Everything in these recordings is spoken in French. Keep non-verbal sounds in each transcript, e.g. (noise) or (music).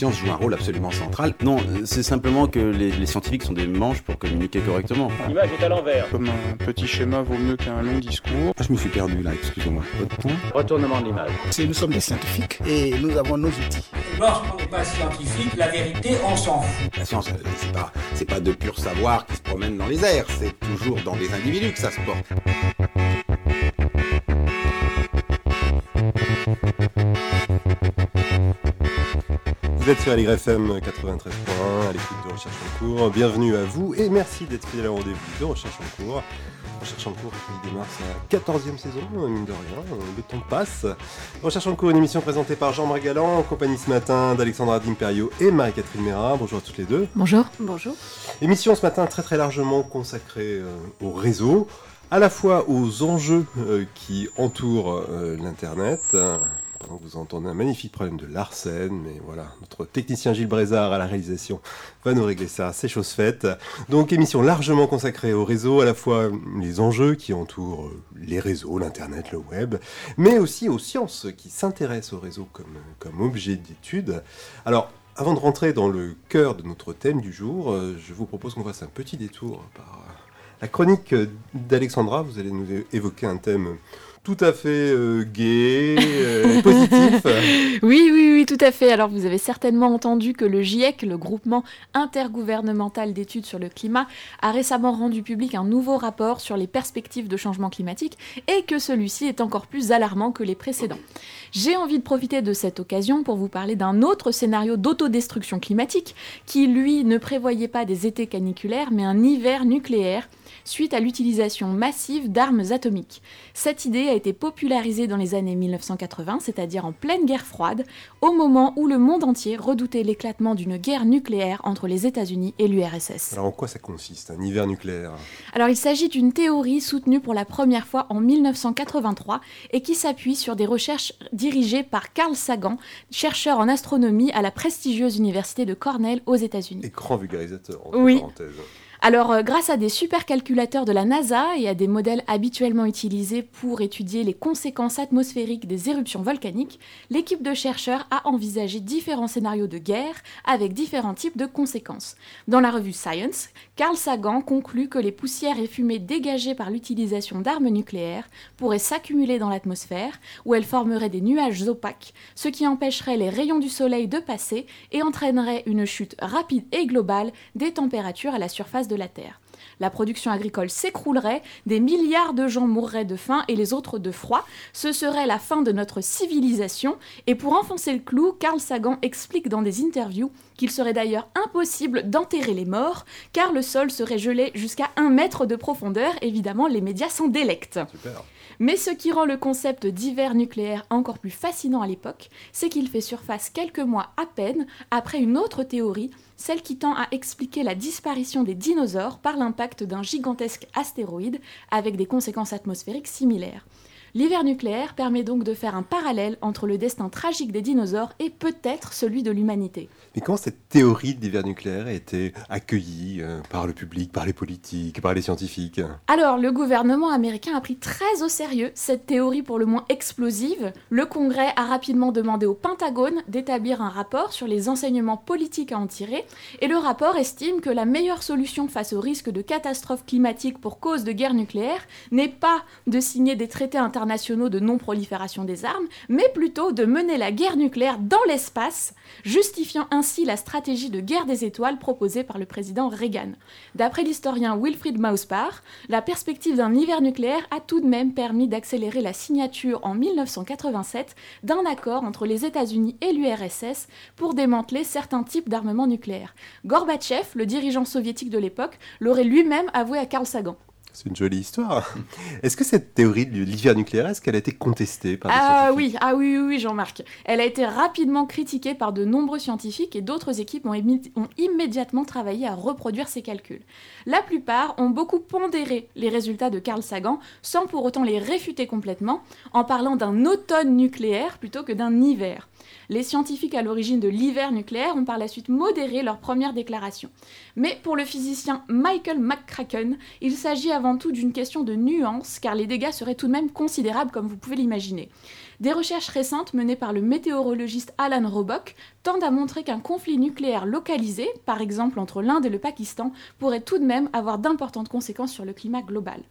science joue un rôle absolument central. Non, c'est simplement que les, scientifiques sont des manches pour communiquer correctement. L'image est à l'envers. Comme un petit schéma vaut mieux qu'un long discours. Ah, je me suis perdu là, excusez-moi. Retournement de l'image. Nous sommes des scientifiques et nous avons nos outils. Lorsqu'on n'est pas scientifique, la vérité, on s'en fout. La science, c'est pas, c'est pas de pur savoir qui se promène dans les airs, c'est toujours dans des individus que ça se porte. Vous êtes sur LYFM 93.1 à l'écoute de Recherche en cours. Bienvenue à vous et merci d'être fidèle au rendez-vous de Recherche en cours. Recherche en cours qui démarre sa 14e saison, mine de rien, le temps passe. Recherche en cours, une émission présentée par Jean-Marc Galland, en compagnie ce matin d'Alexandra D'Imperio et Marie-Catherine Mera. Bonjour à toutes les deux. Bonjour. Bonjour. Émission ce matin très très largement consacrée euh, au réseau, à la fois aux enjeux euh, qui entourent euh, l'Internet, vous entendez un magnifique problème de Larsen, mais voilà, notre technicien Gilles Brézard à la réalisation va nous régler ça, c'est chose faite. Donc émission largement consacrée au réseau, à la fois les enjeux qui entourent euh, les réseaux, l'Internet, le web, mais aussi aux sciences qui s'intéressent au réseau comme, comme objet d'étude. Alors, avant de rentrer dans le cœur de notre thème du jour, euh, je vous propose qu'on fasse un petit détour par la chronique d'Alexandra. Vous allez nous évoquer un thème tout à fait euh, gai, euh, (laughs) positif. Oui, oui, oui, tout à fait. Alors vous avez certainement entendu que le GIEC, le groupement intergouvernemental d'études sur le climat, a récemment rendu public un nouveau rapport sur les perspectives de changement climatique et que celui-ci est encore plus alarmant que les précédents. J'ai envie de profiter de cette occasion pour vous parler d'un autre scénario d'autodestruction climatique qui, lui, ne prévoyait pas des étés caniculaires mais un hiver nucléaire suite à l'utilisation massive d'armes atomiques. Cette idée a été popularisée dans les années 1980, c'est-à-dire en pleine guerre froide, au moment où le monde entier redoutait l'éclatement d'une guerre nucléaire entre les États-Unis et l'URSS. Alors en quoi ça consiste, un hiver nucléaire? Alors il s'agit d'une théorie soutenue pour la première fois en 1983 et qui s'appuie sur des recherches dirigées par Carl Sagan, chercheur en astronomie à la prestigieuse université de Cornell aux États-Unis. Écran vulgarisateur, entre oui. parenthèses. Alors, euh, grâce à des supercalculateurs de la NASA et à des modèles habituellement utilisés pour étudier les conséquences atmosphériques des éruptions volcaniques, l'équipe de chercheurs a envisagé différents scénarios de guerre avec différents types de conséquences. Dans la revue Science, Carl Sagan conclut que les poussières et fumées dégagées par l'utilisation d'armes nucléaires pourraient s'accumuler dans l'atmosphère, où elles formeraient des nuages opaques, ce qui empêcherait les rayons du Soleil de passer et entraînerait une chute rapide et globale des températures à la surface de la Terre. La production agricole s'écroulerait, des milliards de gens mourraient de faim et les autres de froid. Ce serait la fin de notre civilisation. Et pour enfoncer le clou, Carl Sagan explique dans des interviews qu'il serait d'ailleurs impossible d'enterrer les morts, car le sol serait gelé jusqu'à un mètre de profondeur. Évidemment, les médias s'en délectent. Mais ce qui rend le concept d'hiver nucléaire encore plus fascinant à l'époque, c'est qu'il fait surface quelques mois à peine après une autre théorie celle qui tend à expliquer la disparition des dinosaures par l'impact d'un gigantesque astéroïde avec des conséquences atmosphériques similaires. L'hiver nucléaire permet donc de faire un parallèle entre le destin tragique des dinosaures et peut-être celui de l'humanité. Mais comment cette théorie de l'hiver nucléaire a été accueillie euh, par le public, par les politiques, par les scientifiques? Alors, le gouvernement américain a pris très au sérieux cette théorie pour le moins explosive. Le Congrès a rapidement demandé au Pentagone d'établir un rapport sur les enseignements politiques à en tirer, et le rapport estime que la meilleure solution face au risque de catastrophe climatique pour cause de guerre nucléaire n'est pas de signer des traités internationaux internationaux de non-prolifération des armes, mais plutôt de mener la guerre nucléaire dans l'espace, justifiant ainsi la stratégie de guerre des étoiles proposée par le président Reagan. D'après l'historien Wilfried Mauspar, la perspective d'un hiver nucléaire a tout de même permis d'accélérer la signature en 1987 d'un accord entre les États-Unis et l'URSS pour démanteler certains types d'armements nucléaires. Gorbatchev, le dirigeant soviétique de l'époque, l'aurait lui-même avoué à Carl Sagan. C'est une jolie histoire. (laughs) Est-ce que cette théorie de l'hiver nucléaire, est-ce qu'elle a été contestée par des ah, oui, Ah oui, oui, Jean-Marc. Elle a été rapidement critiquée par de nombreux scientifiques et d'autres équipes ont, ont, immédiatement travaillé à reproduire ces calculs. La plupart ont beaucoup pondéré les résultats de Carl Sagan sans pour autant les réfuter complètement, en parlant d'un automne nucléaire plutôt que d'un hiver. Les scientifiques à l'origine de l'hiver nucléaire ont par la suite modéré leur première déclaration. Mais pour le physicien Michael McCracken, il s'agit avant tout d'une question de nuance, car les dégâts seraient tout de même considérables comme vous pouvez l'imaginer. Des recherches récentes menées par le météorologiste Alan Robock tendent à montrer qu'un conflit nucléaire localisé, par exemple entre l'Inde et le Pakistan, pourrait tout de même avoir d'importantes conséquences sur le climat global.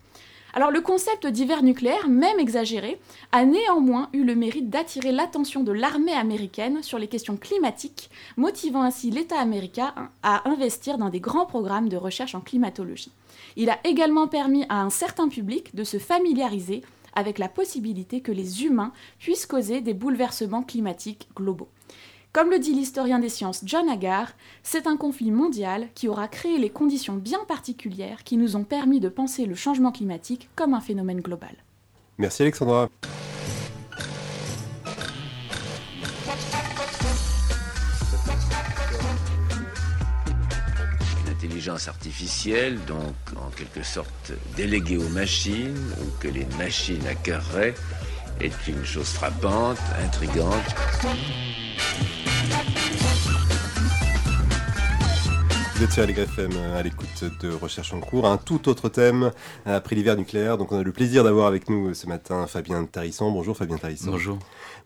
Alors le concept d'hiver nucléaire, même exagéré, a néanmoins eu le mérite d'attirer l'attention de l'armée américaine sur les questions climatiques, motivant ainsi l'État américain à investir dans des grands programmes de recherche en climatologie. Il a également permis à un certain public de se familiariser avec la possibilité que les humains puissent causer des bouleversements climatiques globaux. Comme le dit l'historien des sciences John Agar, c'est un conflit mondial qui aura créé les conditions bien particulières qui nous ont permis de penser le changement climatique comme un phénomène global. Merci Alexandra. L'intelligence artificielle, donc en quelque sorte déléguée aux machines, ou que les machines acquerraient, est une chose frappante, intrigante. Vous êtes sur LGFM à l'écoute de Recherche en cours. Un tout autre thème après l'hiver nucléaire. Donc, on a le plaisir d'avoir avec nous ce matin Fabien Tarisson. Bonjour Fabien Tarisson. Bonjour.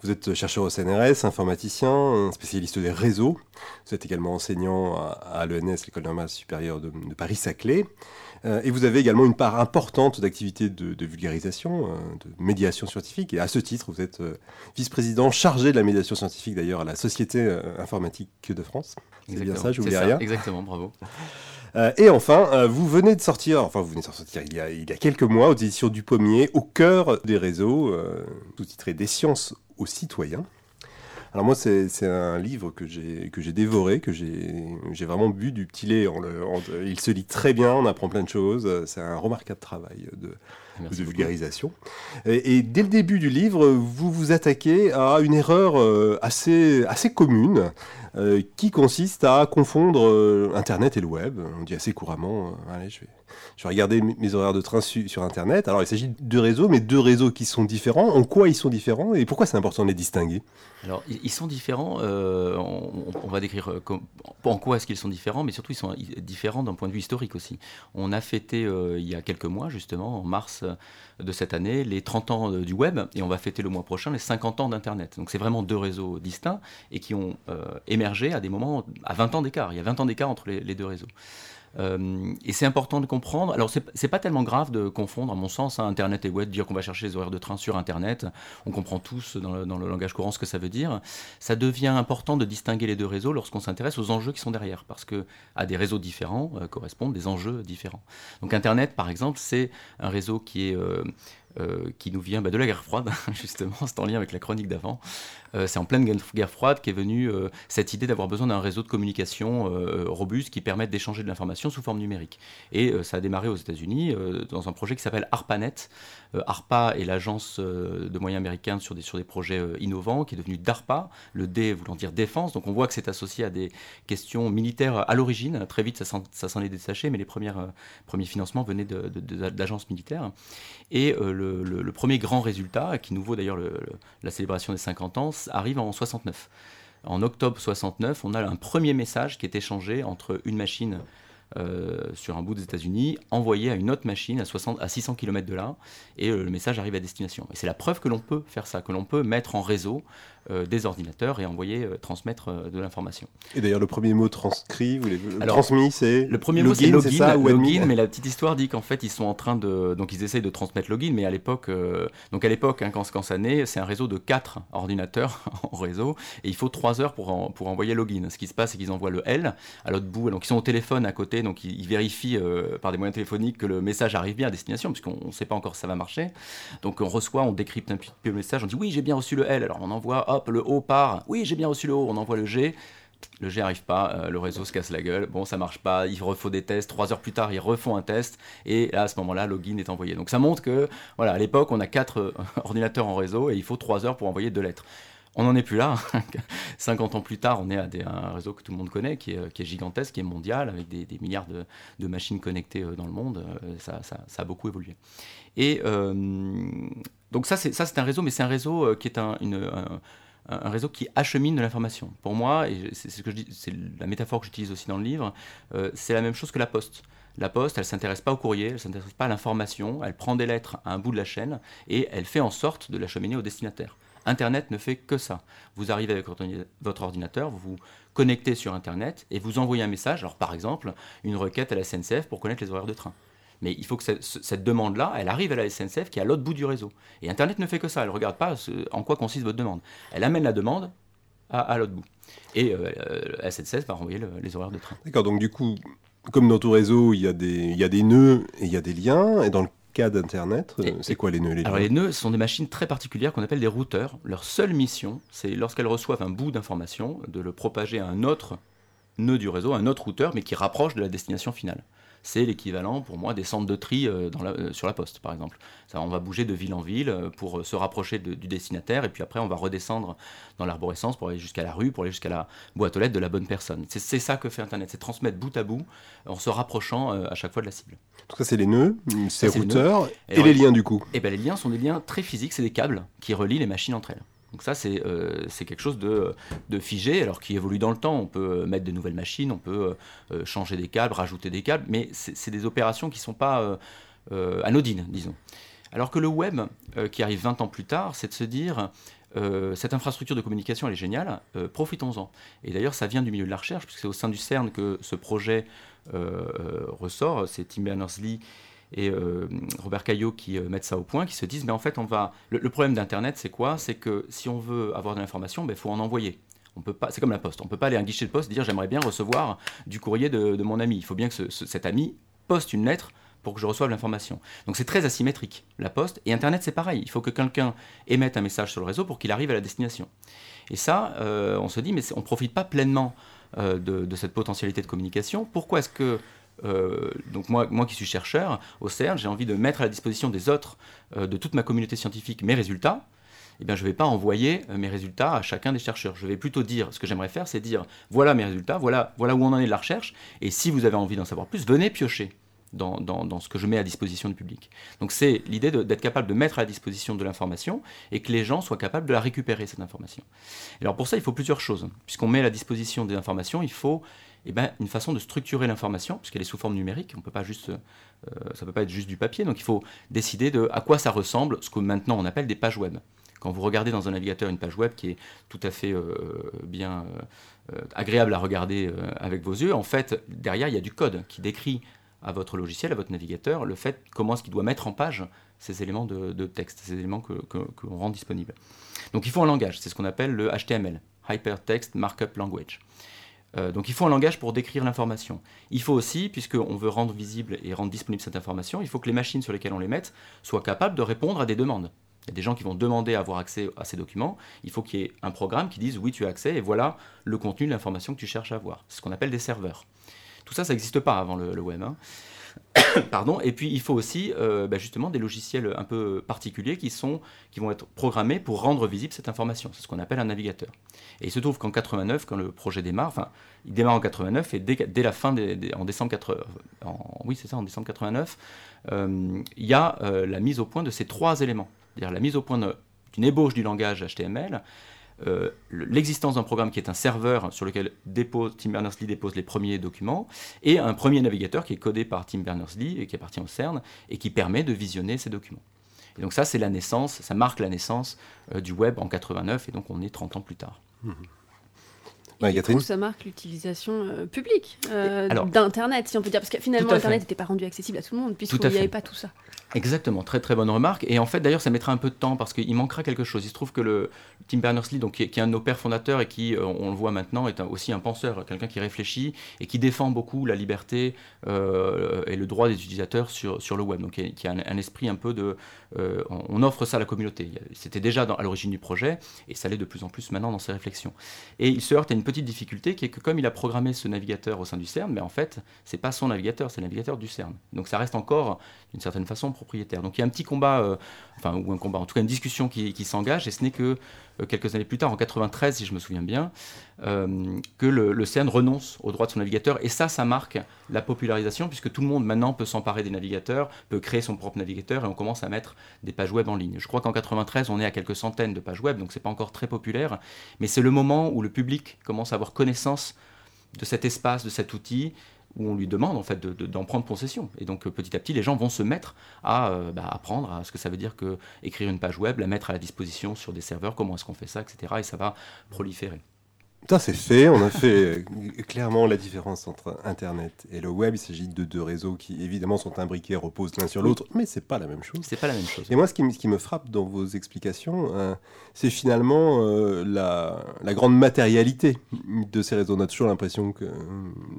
Vous êtes chercheur au CNRS, informaticien, spécialiste des réseaux. Vous êtes également enseignant à, l'ENS, l'École normale supérieure de, de Paris-Saclay. Euh, et vous avez également une part importante d'activités de, vulgarisation, euh, de médiation scientifique. Et à ce titre, vous êtes euh, vice-président chargé de la médiation scientifique d'ailleurs à la Société informatique de France. C'est bien ça, je vous rien. Exactement, bravo. (laughs) et enfin, vous venez de sortir, enfin vous venez de sortir il y a, il y a quelques mois aux éditions du Pommier, au cœur des réseaux, sous-titré Des sciences aux citoyens. Alors moi, c'est un livre que j'ai dévoré, que j'ai vraiment bu du petit lait. En le, il se lit très bien, on apprend plein de choses. C'est un remarquable travail de, de vulgarisation. Et, dès le début du livre, vous vous attaquez à une erreur euh, assez, assez commune euh, qui consiste à confondre euh, Internet et le web. On dit assez couramment, allez, je vais regarder mes horaires de train sur Internet. Alors, il s'agit de deux réseaux, mais deux réseaux qui sont différents. En quoi ils sont différents et pourquoi c'est important de les distinguer? Alors, ils sont différents. Euh, on, va décrire euh, en quoi est-ce qu'ils sont différents, mais surtout ils sont différents d'un point de vue historique aussi. On a fêté euh, il y a quelques mois, justement, en mars de cette année, les 30 ans du web et on va fêter le mois prochain les 50 ans d'Internet. Donc, c'est vraiment deux réseaux distincts et qui ont émergé à des moments, à 20 ans d'écart. Il y a 20 ans d'écart entre les deux réseaux. Euh, et c'est important de comprendre. Alors, c'est pas tellement grave de confondre, à mon sens, hein, Internet et web, dire qu'on va chercher les horaires de train sur Internet. On comprend tous dans le, langage courant ce que ça veut dire. Ça devient important de distinguer les deux réseaux lorsqu'on s'intéresse aux enjeux qui sont derrière, parce que à des réseaux différents euh, correspondent des enjeux différents. Donc, Internet, par exemple, c'est un réseau qui est euh, euh, qui nous vient bah, de la guerre froide, (laughs) justement, c'est en lien avec la chronique d'avant. Euh, c'est en pleine guerre froide qu'est venue euh, cette idée d'avoir besoin d'un réseau de communication robuste qui permette d'échanger de l'information sous forme numérique. Et ça a démarré aux États-Unis dans un projet qui s'appelle ARPANET. ARPA est l'agence de moyens américains sur des, sur des projets innovants, qui est devenu DARPA, le D voulant dire défense. Donc on voit que c'est associé à des questions militaires à l'origine. Très vite, ça s'en est détaché, mais les premières, premiers financements venaient d'agences militaires. Et le le, premier grand résultat, qui nous vaut d'ailleurs la célébration des 50 ans, arrive en 69. En octobre 69, on a un premier message qui est échangé entre une machine euh, sur un bout des États-Unis, envoyé à une autre machine à, 60, à 600 km de là, et euh, le message arrive à destination. Et c'est la preuve que l'on peut faire ça, que l'on peut mettre en réseau euh, des ordinateurs et envoyer, transmettre de l'information. Et d'ailleurs, le premier mot transcrit, vous Alors, transmis, c'est Le premier mot, c'est login, login mais la petite histoire dit qu'en fait, ils sont en train de... Donc, ils essayent de transmettre login, mais à l'époque, donc à l'époque, hein, quand, quand ça naît, c'est un réseau de 4 ordinateurs (laughs) en réseau, et il faut 3 heures pour, pour envoyer login. Ce qui se passe, c'est qu'ils envoient le L à l'autre bout, donc ils sont au téléphone à côté, donc ils, vérifient euh, par des moyens téléphoniques que le message arrive bien à destination, puisqu'on ne sait pas encore si ça va marcher. Donc on reçoit, on décrypte un petit peu le message, on dit oui, j'ai bien reçu le L, alors on envoie, hop, le O part, oui, j'ai bien reçu le O, on envoie le G. Le G arrive pas, euh, le réseau se casse la gueule, bon ça marche pas, il refont des tests, trois heures plus tard ils refont un test, et là, à ce moment-là, login est envoyé. Donc ça montre que, voilà, à l'époque on a quatre euh, (laughs) ordinateurs en réseau et il faut trois heures pour envoyer deux lettres. On n'en est plus là. (laughs) 50 ans plus tard, on est à un réseau que tout le monde connaît, qui est, gigantesque, qui est mondial, avec des, milliards de, machines connectées euh, dans le monde. Euh, ça, a beaucoup évolué. Et euh, donc ça, c'est un réseau, mais c'est un réseau qui est un, réseau qui achemine de l'information. Pour moi, et c'est ce que je dis, c'est la métaphore que j'utilise aussi dans le livre, euh, c'est la même chose que la poste. La poste, elle s'intéresse pas au courrier, elle s'intéresse pas à l'information, elle prend des lettres à un bout de la chaîne et elle fait en sorte de l'acheminer au destinataire. Internet ne fait que ça. Vous arrivez avec votre ordinateur, vous vous connectez sur Internet et vous envoyez un message, alors par exemple une requête à la SNCF pour connaître les horaires de train. Mais il faut que cette, demande-là, elle arrive à la SNCF qui est à l'autre bout du réseau. Et Internet ne fait que ça. Elle ne regarde pas en quoi consiste votre demande. Elle amène la demande à, l'autre bout. Et euh, la SNCF va renvoyer les horaires de train. D'accord, donc du coup, comme dans tout réseau, il y, a des, il y a des nœuds et il y a des liens. Et dans le cas d'Internet, euh, c'est quoi les nœuds les Alors les nœuds sont des machines très particulières qu'on appelle des routeurs. Leur seule mission, c'est lorsqu'elles reçoivent un bout d'information, de le propager à un autre nœud du réseau, un autre routeur, mais qui rapproche de la destination finale c'est l'équivalent pour moi des centres de tri euh, euh, sur la poste, par exemple. Ça, on va bouger de ville en ville euh, pour se rapprocher du destinataire, et puis après on va redescendre dans l'arborescence pour aller jusqu'à la rue, pour aller jusqu'à la boîte aux lettres de la bonne personne. C'est ça que fait Internet, c'est transmettre bout à bout en se rapprochant à chaque fois de la cible. Tout ça, c'est les nœuds, ces routeurs, et, les liens du coup. Et eh ben, les liens sont des liens très physiques, c'est des câbles qui relient les machines entre elles. Donc ça, euh, c'est quelque chose de, de, figé, alors qui évolue dans le temps. On peut euh, mettre de nouvelles machines, on peut euh, changer des câbles, rajouter des câbles, mais c'est des opérations qui ne sont pas anodines, disons. Alors que le web, qui arrive 20 ans plus tard, c'est de se dire, cette infrastructure de communication, elle est géniale, profitons-en. Et d'ailleurs, ça vient du milieu de la recherche, puisque c'est au sein du CERN que ce projet ressort. C'est Tim Berners-Lee et euh, Robert Caillot qui euh, mettent ça au point, qui se disent, mais en fait, on va. Le, problème d'Internet, c'est quoi? C'est que si on veut avoir de l'information, il ben, faut en envoyer. On peut pas, c'est comme la poste. On peut pas aller à un guichet de poste et dire j'aimerais bien recevoir du courrier de, mon ami. Il faut bien que cet ami poste une lettre pour que je reçoive l'information. Donc c'est très asymétrique, la poste. Et Internet, c'est pareil. Il faut que quelqu'un émette un message sur le réseau pour qu'il arrive à la destination. Et ça, euh, on se dit, mais on ne profite pas pleinement de, de, cette potentialité de communication. Pourquoi est-ce que euh, donc moi, moi qui suis chercheur au CERN, j'ai envie de mettre à la disposition des autres, euh, de toute ma communauté scientifique, mes résultats. Eh bien, je ne vais pas envoyer euh, mes résultats à chacun des chercheurs. Je vais plutôt dire, ce que j'aimerais faire, c'est dire, voilà mes résultats, voilà, voilà où on en est de la recherche, et si vous avez envie d'en savoir plus, venez piocher. Dans, ce que je mets à disposition du public. Donc c'est l'idée d'être capable de mettre à disposition de l'information et que les gens soient capables de la récupérer, cette information. Et alors pour ça, il faut plusieurs choses. Puisqu'on met à disposition des informations, il faut eh ben, une façon de structurer l'information, puisqu'elle est sous forme numérique, on peut pas juste, euh, ça ne peut pas être juste du papier, donc il faut décider de à quoi ça ressemble, ce que maintenant on appelle des pages web. Quand vous regardez dans un navigateur une page web qui est tout à fait euh, bien euh, agréable à regarder avec vos yeux, en fait, derrière, il y a du code qui décrit à votre logiciel, à votre navigateur, le fait comment est-ce qu'il doit mettre en page ces éléments de, texte, ces éléments que, que, rend disponibles. Donc il faut un langage, c'est ce qu'on appelle le HTML, Hypertext Markup Language. Euh, donc il faut un langage pour décrire l'information. Il faut aussi, puisqu'on veut rendre visible et rendre disponible cette information, il faut que les machines sur lesquelles on les mette soient capables de répondre à des demandes. Il y a des gens qui vont demander à avoir accès à ces documents. Il faut qu'il y ait un programme qui dise oui, tu as accès et voilà le contenu de l'information que tu cherches à avoir. C'est ce qu'on appelle des serveurs. Tout ça, ça n'existe pas avant le, web. Hein. (coughs) Pardon. Et puis il faut aussi euh, bah, justement des logiciels un peu particuliers qui, sont, qui vont être programmés pour rendre visible cette information. C'est ce qu'on appelle un navigateur. Et il se trouve qu'en 89, quand le projet démarre, enfin il démarre en 89 et dès, la fin, en décembre 80, oui c'est ça, en décembre 89, euh, il y a euh, la mise au point de ces trois éléments. C'est-à-dire la mise au point d'une ébauche du langage HTML, euh, l'existence d'un programme qui est un serveur sur lequel dépose, Tim Berners-Lee dépose les premiers documents, et un premier navigateur qui est codé par Tim Berners-Lee et qui appartient au CERN, et qui permet de visionner ces documents. Et donc ça, c'est la naissance, ça marque la naissance euh, du web en 89, et donc on est 30 ans plus tard. Mmh. Et ça marque l'utilisation euh, publique d'Internet, si on peut dire, parce que finalement, Internet n'était pas rendu accessible à tout le monde, puisqu'il n'y avait pas tout ça. Exactement, très très bonne remarque. Et en fait, d'ailleurs, ça mettra un peu de temps parce qu'il manquera quelque chose. Il se trouve que le Tim Berners-Lee, donc qui est, un de nos pères fondateurs et qui, euh, on le voit maintenant, est aussi un penseur, quelqu'un qui réfléchit et qui défend beaucoup la liberté euh, et le droit des utilisateurs sur, sur le web. Donc, qui a, un, esprit un peu de, euh, on offre ça à la communauté. C'était déjà à l'origine du projet et ça l'est de plus en plus maintenant dans ses réflexions. Et il se heurte à une petite difficulté qui est que comme il a programmé ce navigateur au sein du CERN, mais en fait, c'est pas son navigateur, c'est le navigateur du CERN. Donc, ça reste encore d'une certaine façon Donc il y a un petit combat, enfin ou un combat, en tout cas une discussion qui, s'engage, et ce n'est que euh, quelques années plus tard, en 93 si je me souviens bien, euh, que le, CN renonce aux droits de son navigateur. Et ça, ça marque la popularisation, puisque tout le monde maintenant peut s'emparer des navigateurs, peut créer son propre navigateur, et on commence à mettre des pages web en ligne. Je crois qu'en 93, on est à quelques centaines de pages web, donc c'est pas encore très populaire, mais c'est le moment où le public commence à avoir connaissance de cet espace, de cet outil, où on lui demande en fait d'en prendre possession. Et donc petit à petit, les gens vont se mettre à euh, bah, apprendre à ce que ça veut dire que écrire une page web, la mettre à la disposition sur des serveurs, comment est-ce qu'on fait ça, etc. Et ça va proliférer. Ça, c'est fait. On a fait euh, clairement la différence entre Internet et le web. Il s'agit de deux réseaux qui, évidemment, sont imbriqués, reposent l'un sur l'autre, mais c'est pas la même chose. C'est pas la même chose. Et moi, ce qui, ce qui me frappe dans vos explications, euh, c'est finalement euh, la, la, grande matérialité de ces réseaux. On a toujours l'impression que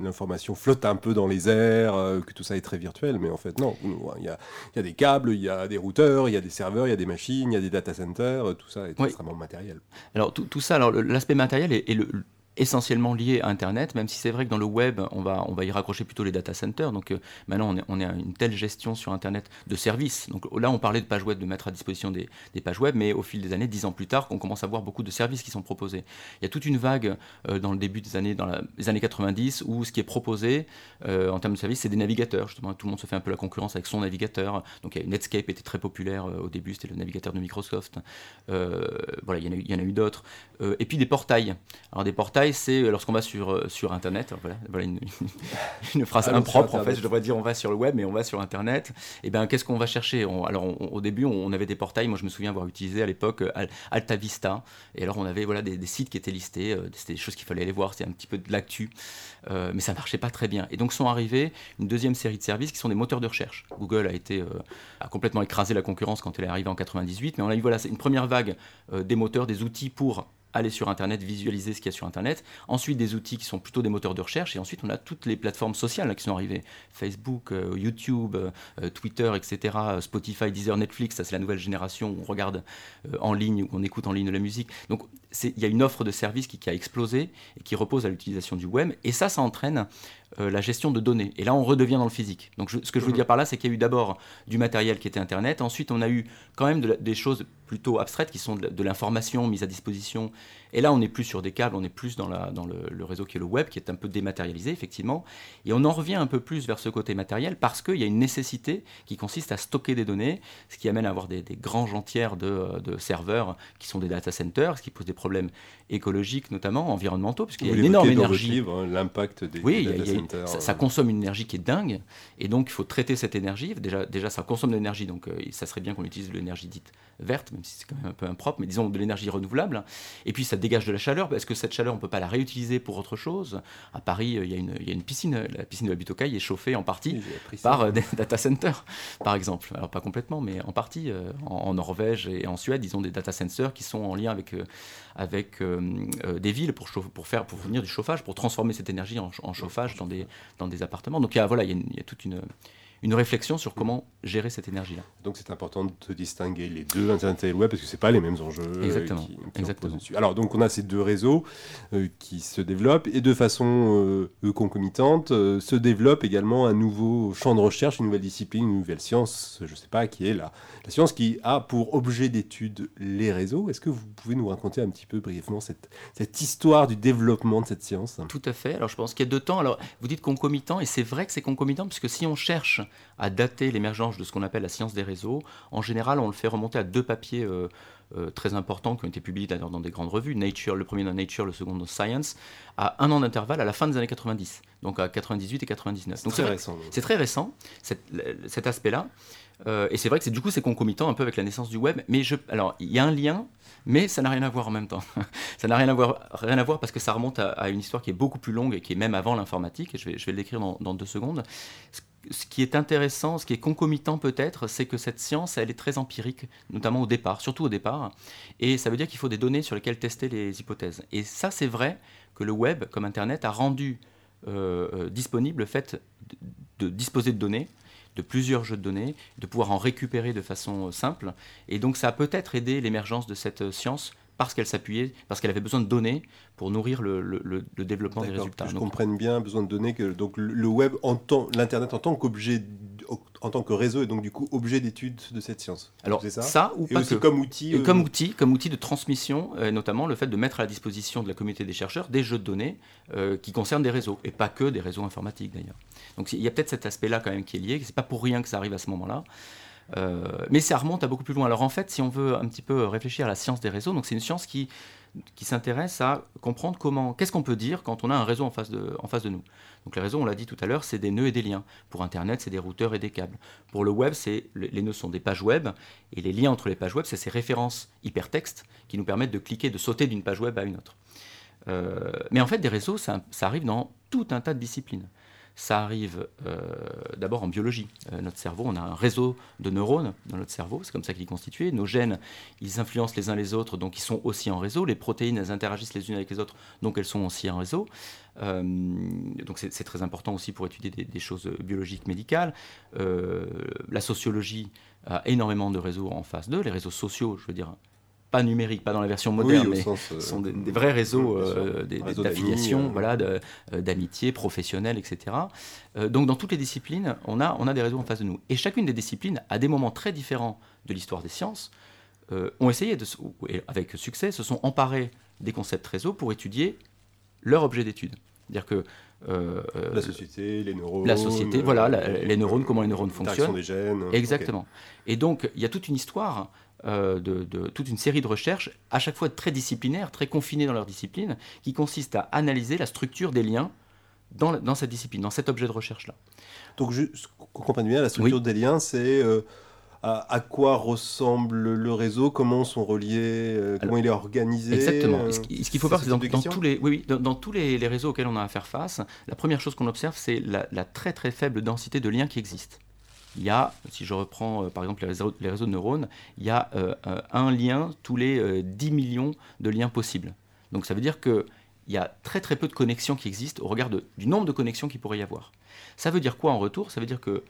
l'information flotte un peu dans les airs, que tout ça est très virtuel, mais en fait, non. Il y a, il y a des câbles, il y a des routeurs, il y a des serveurs, il y a des machines, il y a des data centers. Tout ça est extrêmement matériel. Alors, tout, tout ça, alors l'aspect matériel est, est le, essentiellement lié à Internet, même si c'est vrai que dans le web, on va, on va y raccrocher plutôt les data centers. Donc euh, maintenant, on est, on est, à une telle gestion sur Internet de services. Donc là, on parlait de pages web, de mettre à disposition des, des pages web, mais au fil des années, dix ans plus tard, qu'on commence à voir beaucoup de services qui sont proposés. Il y a toute une vague euh, dans le début des années, dans les années 90, où ce qui est proposé euh, en termes de services, c'est des navigateurs. Justement, tout le monde se fait un peu la concurrence avec son navigateur. Donc Netscape était très populaire au début, c'était le navigateur de Microsoft. voilà, il y en a, il y en a eu d'autres. et puis des portails. Alors des portails, c'est euh, lorsqu'on va sur, euh, sur Internet, voilà, une, phrase ah, impropre en fait, je devrais dire on va sur le web, mais on va sur Internet, et eh bien qu'est-ce qu'on va chercher? Alors au début, on, avait des portails, moi je me souviens avoir utilisé à l'époque euh, Alta Vista, et alors on avait voilà, des, sites qui étaient listés, c'était des choses qu'il fallait aller voir, c'était un petit peu de l'actu, mais ça marchait pas très bien. Et donc sont arrivés une deuxième série de services qui sont des moteurs de recherche. Google a, été, a complètement écrasé la concurrence quand elle est arrivée en 98, mais on a eu voilà, une première vague des moteurs, des outils pour aller sur Internet, visualiser ce qu'il y a sur Internet. Ensuite, des outils qui sont plutôt des moteurs de recherche. Et ensuite, on a toutes les plateformes sociales qui sont arrivées. Facebook, euh, YouTube, euh, Twitter, etc. Spotify, Deezer, Netflix. Ça, c'est la nouvelle génération où on regarde euh, en ligne, où on écoute en ligne de la musique. Donc, il y a une offre de services qui, qui, a explosé et qui repose à l'utilisation du web. Et ça, ça entraîne la gestion de données. Et là, on redevient dans le physique. Donc, ce que je veux mmh. dire par là, c'est qu'il y a eu d'abord du matériel qui était Internet. Ensuite, on a eu quand même des choses plutôt abstraites qui sont de, l'information mise à disposition. Et là, on n'est plus sur des câbles, on est plus dans, la, dans le, réseau qui est le web, qui est un peu dématérialisé, effectivement. Et on en revient un peu plus vers ce côté matériel parce qu'il y a une nécessité qui consiste à stocker des données, ce qui amène à avoir des, des grands entières de, de, serveurs qui sont des data centers, ce qui pose des problèmes écologiques, notamment environnementaux, puisqu'il y a une énorme énergie. L'impact des, oui, data centers. Ça, ça, consomme une énergie qui est dingue, et donc il faut traiter cette énergie. Déjà, déjà ça consomme de l'énergie, donc euh, ça serait bien qu'on utilise l'énergie dite verte, même si c'est quand même un peu impropre, mais disons de l'énergie renouvelable. Et puis ça dégage de la chaleur, parce que cette chaleur, on ne peut pas la réutiliser pour autre chose? À Paris, il y, a une, il y a une piscine, la piscine de la Butokai est chauffée en partie par euh, des data centers, par exemple. Alors pas complètement, mais en partie. Euh, en, Norvège et en Suède, ils ont des data centers qui sont en lien avec, euh, avec des villes pour, pour, faire, pour fournir du chauffage, pour transformer cette énergie en, chauffage dans des, dans des appartements. Donc il y a, voilà, il il y a toute une une réflexion sur comment gérer cette énergie-là. Donc c'est important de distinguer les deux, Internet et le web, parce que ce pas les mêmes enjeux. Euh, Exactement. Exactement. Alors donc on a ces deux réseaux euh, qui se développent et de façon euh, concomitante se développe également un nouveau champ de recherche, une nouvelle discipline, une nouvelle science, je ne sais pas, qui est la, la science qui a pour objet d'étude les réseaux. Est-ce que vous pouvez nous raconter un petit peu brièvement cette, cette histoire du développement de cette science? Tout à fait. Alors je pense qu'il y a deux temps. Alors vous dites concomitant et c'est vrai que c'est concomitant puisque si on cherche à dater l'émergence de ce qu'on appelle la science des réseaux. En général, on le fait remonter à deux papiers euh, euh, très importants qui ont été publiés dans des grandes revues, Nature, le premier dans Nature, le second dans Science, à un an d'intervalle à la fin des années 90, donc à 98 et 99. C'est très, récent. C'est très récent, cet aspect-là. Euh, et c'est vrai que du coup c'est concomitant un peu avec la naissance du web, mais je, alors il y a un lien, mais ça n'a rien à voir en même temps. (laughs) ça n'a rien à voir, rien à voir parce que ça remonte à, une histoire qui est beaucoup plus longue et qui est même avant l'informatique. Et je vais, je vais le décrire dans, dans deux secondes ce qui est intéressant, ce qui est concomitant peut-être, c'est que cette science, elle est très empirique, notamment au départ, surtout au départ. Et ça veut dire qu'il faut des données sur lesquelles tester les hypothèses. Et ça, c'est vrai que le web, comme Internet, a rendu euh, euh, disponible le fait de, disposer de données de plusieurs jeux de données, de pouvoir en récupérer de façon euh, simple. Et donc ça a peut-être aidé l'émergence de cette science parce qu'elle s'appuyait, parce qu'elle avait besoin de données pour nourrir le, le, développement des résultats. Je comprenne bien, besoin de données que donc le web, en tant, l'internet en tant qu'objet en tant que réseau et donc du coup objet d'étude de cette science. Alors ça, ça ou pas aussi comme outil, comme outil, comme outil de transmission, notamment le fait de mettre à la disposition de la communauté des chercheurs des jeux de données qui concernent des réseaux et pas que des réseaux informatiques d'ailleurs. Donc il y a peut-être cet aspect-là quand même qui est lié. C'est pas pour rien que ça arrive à ce moment-là. Euh, mais ça remonte à beaucoup plus loin. Alors en fait, si on veut un petit peu réfléchir à la science des réseaux, donc c'est une science qui, qui s'intéresse à comprendre comment, qu'est-ce qu'on peut dire quand on a un réseau en face de, en face de nous. Donc les réseaux, on l'a dit tout à l'heure, c'est des nœuds et des liens. Pour Internet, c'est des routeurs et des câbles. Pour le web, c'est les nœuds sont des pages web et les liens entre les pages web, c'est ces références hypertextes qui nous permettent de cliquer, de sauter d'une page web à une autre. Euh, mais en fait, des réseaux, ça arrive dans tout un tas de disciplines. Ça arrive euh, d'abord en biologie. Euh, notre cerveau, on a un réseau de neurones dans notre cerveau, c'est comme ça qu'il est constitué. Nos gènes, ils influencent les uns les autres, donc ils sont aussi en réseau. Les protéines, elles interagissent les unes avec les autres, donc elles sont aussi en réseau. Euh, donc c'est très important aussi pour étudier des, choses biologiques médicales. la sociologie a énormément de réseaux en face d'eux, les réseaux sociaux, je veux dire, pas numériques, pas dans la version moderne, mais euh, sont des, vrais réseaux euh, d'affiliation, euh. voilà, d'amitié professionnelle, etc. donc dans toutes les disciplines, on a, on a des réseaux en face de nous. Et chacune des disciplines, à des moments très différents de l'histoire des sciences, ont essayé, de, avec succès, se sont emparés des concepts réseaux pour étudier leur objet d'étude. C'est-à-dire que la société, les neurones. La société, voilà, les neurones, comment les neurones fonctionnent. des gènes. Exactement. Et donc, il y a toute une histoire euh, de, toute une série de recherches, à chaque fois très disciplinaires, très confinées dans leur discipline, qui consistent à analyser la structure des liens dans, cette discipline, dans cet objet de recherche-là. Donc, je comprends bien, la structure des liens, c'est euh, à, quoi ressemble le réseau, comment sont reliés, euh, comment il est organisé. Exactement. ce qu'il faut voir, c'est dans, dans, tous, les, oui, dans, tous les, réseaux auxquels on a à faire face, la première chose qu'on observe, c'est la, la très très faible densité de liens qui existent il y a, si je reprends euh, par exemple les réseaux, de neurones, il y a euh, euh, un lien tous les 10 millions de liens possibles. Donc ça veut dire qu'il y a très très peu de connexions qui existent au regard du nombre de connexions qu'il pourrait y avoir. Ça veut dire quoi en retour? Ça veut dire qu'il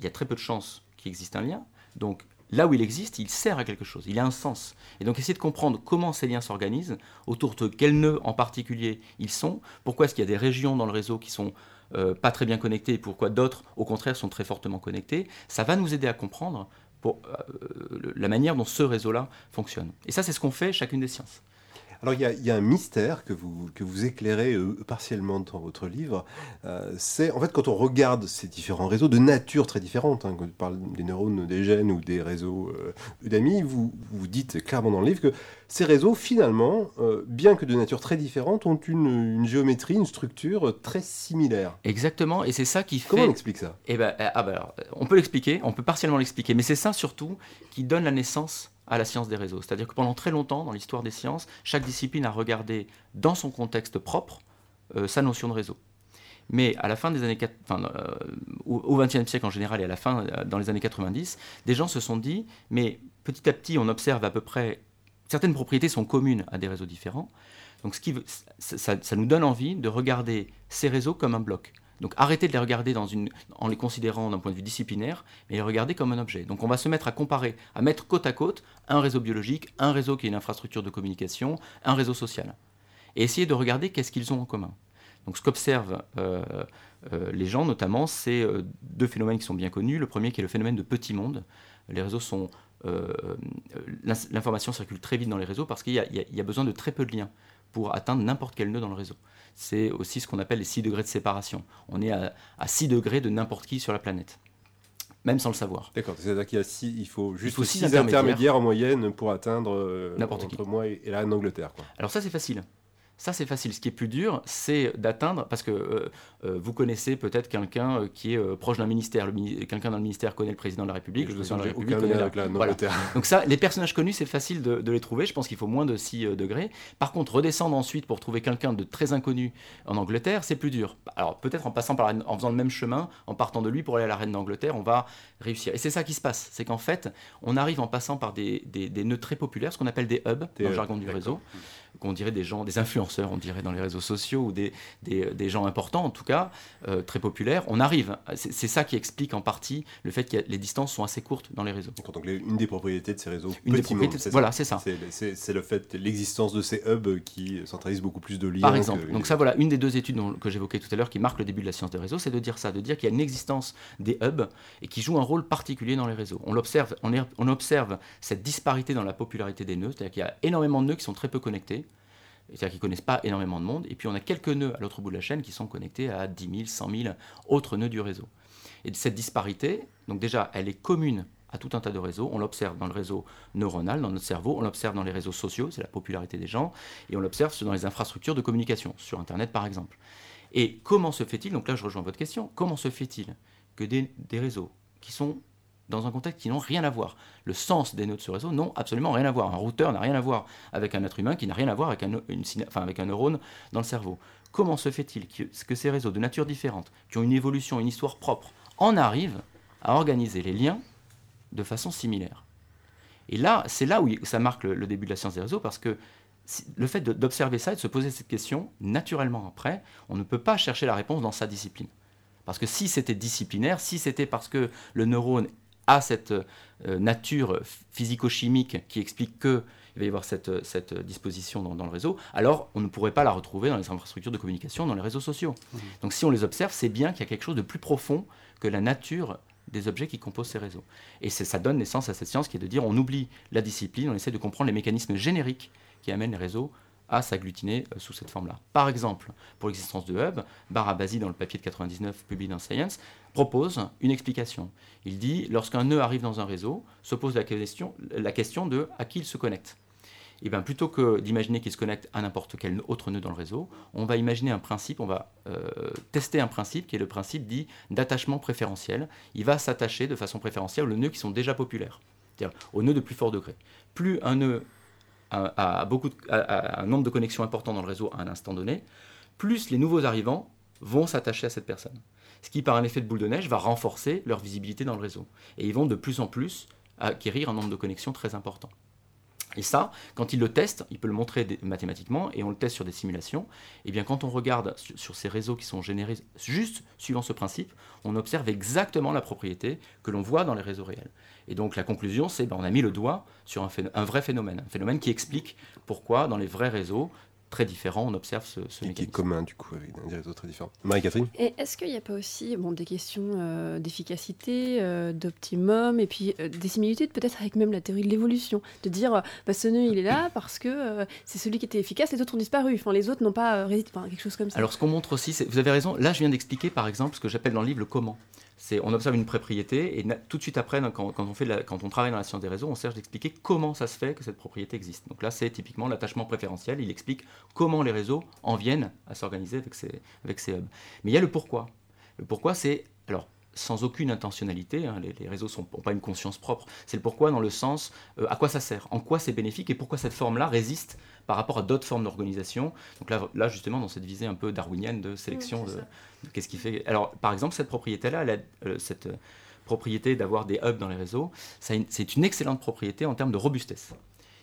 y a très peu de chances qu'il existe un lien. Donc là où il existe, il sert à quelque chose, il a un sens. Et donc essayer de comprendre comment ces liens s'organisent, autour de quels nœuds en particulier ils sont, pourquoi est-ce qu'il y a des régions dans le réseau qui sont euh, pas très bien connectés pourquoi d'autres, au contraire, sont très fortement connectés, ça va nous aider à comprendre euh, la manière dont ce réseau-là fonctionne. Et ça, c'est ce qu'on fait chacune des sciences. Alors il y, a un mystère que vous, que vous éclairez euh, partiellement dans votre livre. Euh, c'est en fait quand on regarde ces différents réseaux de nature très différente, hein, quand on parle des neurones, des gènes ou des réseaux euh, d'amis, vous, vous dites clairement dans le livre que ces réseaux finalement, bien que de nature très différente, ont une, une, géométrie, une structure très similaire. Exactement, et c'est ça qui fait... Comment on explique ça? Eh ben, ah ben alors, On peut l'expliquer, on peut partiellement l'expliquer, mais c'est ça surtout qui donne la naissance à la science des réseaux. C'est-à-dire que pendant très longtemps, dans l'histoire des sciences, chaque discipline a regardé dans son contexte propre euh, sa notion de réseau. Mais à la fin des années, enfin, euh, au XXe siècle en général et à la fin, euh, dans les années 90, des gens se sont dit, mais petit à petit, on observe à peu près certaines propriétés sont communes à des réseaux différents. Donc, ce qui, ça nous donne envie de regarder ces réseaux comme un bloc. Donc arrêtez de les regarder dans une, en les considérant d'un point de vue disciplinaire, mais les regarder comme un objet. Donc on va se mettre à comparer, à mettre côte à côte un réseau biologique, un réseau qui est une infrastructure de communication, un réseau social. Et essayer de regarder qu'est-ce qu'ils ont en commun. Donc ce qu'observent euh, euh, les gens notamment, c'est euh, deux phénomènes qui sont bien connus. Le premier qui est le phénomène de petit monde. Les réseaux sont... L'information circule très vite dans les réseaux parce qu'il y, a besoin de très peu de liens pour atteindre n'importe quel nœud dans le réseau c'est aussi ce qu'on appelle les 6 degrés de séparation. On est à, 6 degrés de n'importe qui sur la planète même sans le savoir. D'accord, c'est-à-dire qu'il six, il faut juste 6 intermédiaires. en moyenne pour atteindre euh, n'importe qui. moi et, la reine d'Angleterre. Alors ça c'est facile. Ça, c'est facile. Ce qui est plus dur, c'est d'atteindre, parce que euh, euh, vous connaissez peut-être quelqu'un euh, qui est proche d'un ministère. quelqu'un dans le ministère connaît le président de la République. Je dans la République connaît la Donc ça, les personnages connus, c'est facile de, les trouver. Je pense qu'il faut moins de 6 degrés. Par contre, redescendre ensuite pour trouver quelqu'un de très inconnu en Angleterre, c'est plus dur. Alors peut-être en passant par en faisant le même chemin, en partant de lui pour aller à la reine d'Angleterre, on va réussir. Et c'est ça qui se passe. C'est qu'en fait, on arrive en passant par des, des, nœuds très populaires, ce qu'on appelle des hubs dans le jargon du réseau. Qu'on dirait des gens, des influenceurs, on dirait dans les réseaux sociaux, ou des, des, gens importants en tout cas, euh, très populaires, on arrive. C'est ça qui explique en partie le fait que les distances sont assez courtes dans les réseaux. Donc, une des propriétés de ces réseaux, une des propriétés, voilà, c'est ça. C'est le fait, l'existence de ces hubs qui centralisent beaucoup plus de liens. Par exemple. Donc ça, voilà, une des deux études que j'évoquais tout à l'heure qui marque le début de la science des réseaux, c'est de dire ça, de dire qu'il y a une existence des hubs et qui jouent un rôle particulier dans les réseaux. On l'observe, on, on observe cette disparité dans la popularité des nœuds, c'est-à-dire qu'il y a énormément de nœuds qui sont très peu connectés c'est-à-dire qu'ils ne connaissent pas énormément de monde, et puis on a quelques nœuds à l'autre bout de la chaîne qui sont connectés à 10 000, 100 000 autres nœuds du réseau. Et cette disparité, donc déjà, elle est commune à tout un tas de réseaux. On l'observe dans le réseau neuronal, dans notre cerveau, on l'observe dans les réseaux sociaux, c'est la popularité des gens, et on l'observe dans les infrastructures de communication, sur Internet par exemple. Et comment se fait-il, donc là je rejoins votre question, comment se fait-il que des, des réseaux qui sont dans un contexte qui n'ont rien à voir. Le sens des nœuds de ce réseau n'ont absolument rien à voir. Un routeur n'a rien à voir avec un être humain qui n'a rien à voir avec un, enfin, avec un neurone dans le cerveau. Comment se fait-il que, ces réseaux de nature différente, qui ont une évolution, une histoire propre, en arrivent à organiser les liens de façon similaire? Et là, c'est là où ça marque le, début de la science des réseaux, parce que le fait d'observer ça et de se poser cette question, naturellement après, on ne peut pas chercher la réponse dans sa discipline. Parce que si c'était disciplinaire, si c'était parce que le neurone à cette euh, nature physico-chimique qui explique qu'il va y avoir cette, cette disposition dans, le réseau, alors on ne pourrait pas la retrouver dans les infrastructures de communication, dans les réseaux sociaux. Mmh. Donc si on les observe, c'est bien qu'il y a quelque chose de plus profond que la nature des objets qui composent ces réseaux. Et ça donne naissance à cette science qui est de dire on oublie la discipline, on essaie de comprendre les mécanismes génériques qui amènent les réseaux à s'agglutiner euh, sous cette forme-là. Par exemple, pour l'existence de Hub, Barabasi, dans le papier de 99 publié dans Science, propose une explication. Il dit, lorsqu'un nœud arrive dans un réseau, se pose la question, de à qui il se connecte. Et eh bien, plutôt que d'imaginer qu'il se connecte à n'importe quel autre nœud dans le réseau, on va imaginer un principe, on va euh, tester un principe qui est le principe dit d'attachement préférentiel. Il va s'attacher de façon préférentielle aux nœuds qui sont déjà populaires, c'est-à-dire aux nœuds de plus fort degré. Plus un nœud beaucoup un nombre de connexions important dans le réseau à un instant donné, plus les nouveaux arrivants vont s'attacher à cette personne ce qui, par un effet de boule de neige, va renforcer leur visibilité dans le réseau. Et ils vont de plus en plus acquérir un nombre de connexions très important. Et ça, quand il le teste, il peut le montrer mathématiquement, et on le teste sur des simulations, et eh bien quand on regarde sur, ces réseaux qui sont générés juste suivant ce principe, on observe exactement la propriété que l'on voit dans les réseaux réels. Et donc la conclusion, c'est qu'on ben, a mis le doigt sur un, un, vrai phénomène, un phénomène qui explique pourquoi dans les vrais réseaux, très différents, on observe ce, ce mécanisme. qui est commun, du coup, avec des réseaux très différents. Marie-Catherine Et est-ce qu'il n'y a pas aussi bon, des questions euh, d'efficacité, euh, d'optimum, et puis euh, des similitudes peut-être avec même la théorie de l'évolution? De dire, bah, ce nœud, il est là parce que c'est celui qui était efficace, les autres ont disparu, enfin, les autres n'ont pas résisté, enfin, quelque chose comme ça. Alors, ce qu'on montre aussi, vous avez raison, là, je viens d'expliquer, par exemple, ce que j'appelle dans le livre le comment on observe une propriété et tout de suite après, quand, on fait quand on travaille dans la science des réseaux, on cherche d'expliquer comment ça se fait que cette propriété existe. Donc là, c'est typiquement l'attachement préférentiel. Il explique comment les réseaux en viennent à s'organiser avec ces, avec hubs. Mais il y a le pourquoi. Le pourquoi, c'est alors sans aucune intentionnalité, hein, les, réseaux n'ont pas une conscience propre, c'est le pourquoi dans le sens euh, à quoi ça sert, en quoi c'est bénéfique et pourquoi cette forme-là résiste par rapport à d'autres formes d'organisation. Donc là, là, justement, dans cette visée un peu darwinienne de sélection, de, qu'est-ce qui fait. Alors, par exemple, cette propriété-là, euh, cette euh, propriété d'avoir des hubs dans les réseaux, c'est une excellente propriété en termes de robustesse.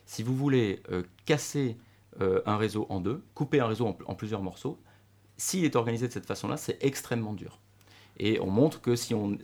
Si vous voulez casser un réseau en deux, couper un réseau en, en plusieurs morceaux, s'il est organisé de cette façon-là, c'est extrêmement dur. Et on montre que si on,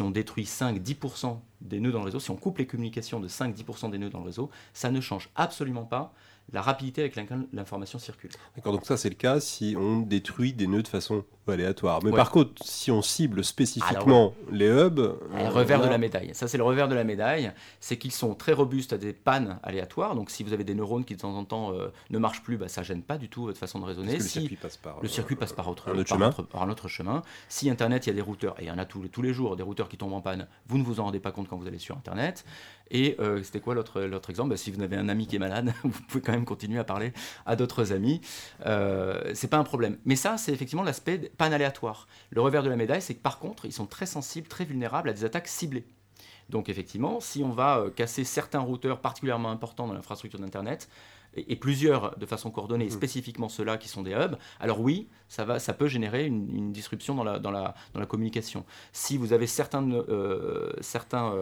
on détruit 5-10% des nœuds dans le réseau, si on coupe les communications de 5-10% des nœuds dans le réseau, ça ne change absolument pas la rapidité avec laquelle l'information circule. D'accord, donc ça c'est le cas si on détruit des nœuds de façon aléatoire. Mais par contre, si on cible spécifiquement les hubs... Le euh, revers de la médaille. Ça c'est le revers de la médaille, c'est qu'ils sont très robustes à des pannes aléatoires. Donc si vous avez des neurones qui de temps en temps euh, ne marchent plus, bah, ça gêne pas du tout votre façon de raisonner. si, le circuit passe par, le circuit passe par, autre, un, autre chemin. par un autre chemin. Si Internet, il y a des routeurs, et il y en a tous, tous les jours, des routeurs qui tombent en panne, vous ne vous en rendez pas compte quand vous allez sur Internet. Et euh, c'était quoi l'autre exemple? Bah, Si vous avez un ami qui est malade, (laughs) vous pouvez quand même continuer à parler à d'autres amis. Euh, c'est pas un problème. Mais ça, c'est effectivement l'aspect panne aléatoire. Le revers de la médaille, c'est que par contre, ils sont très sensibles, très vulnérables à des attaques ciblées. Donc effectivement, si on va euh, casser certains routeurs particulièrement importants dans l'infrastructure d'Internet, et, plusieurs de façon coordonnée, mmh. spécifiquement ceux-là qui sont des hubs, alors oui, ça, va, ça peut générer une, disruption dans la, dans, la, dans la communication. Si vous avez certains, euh, certains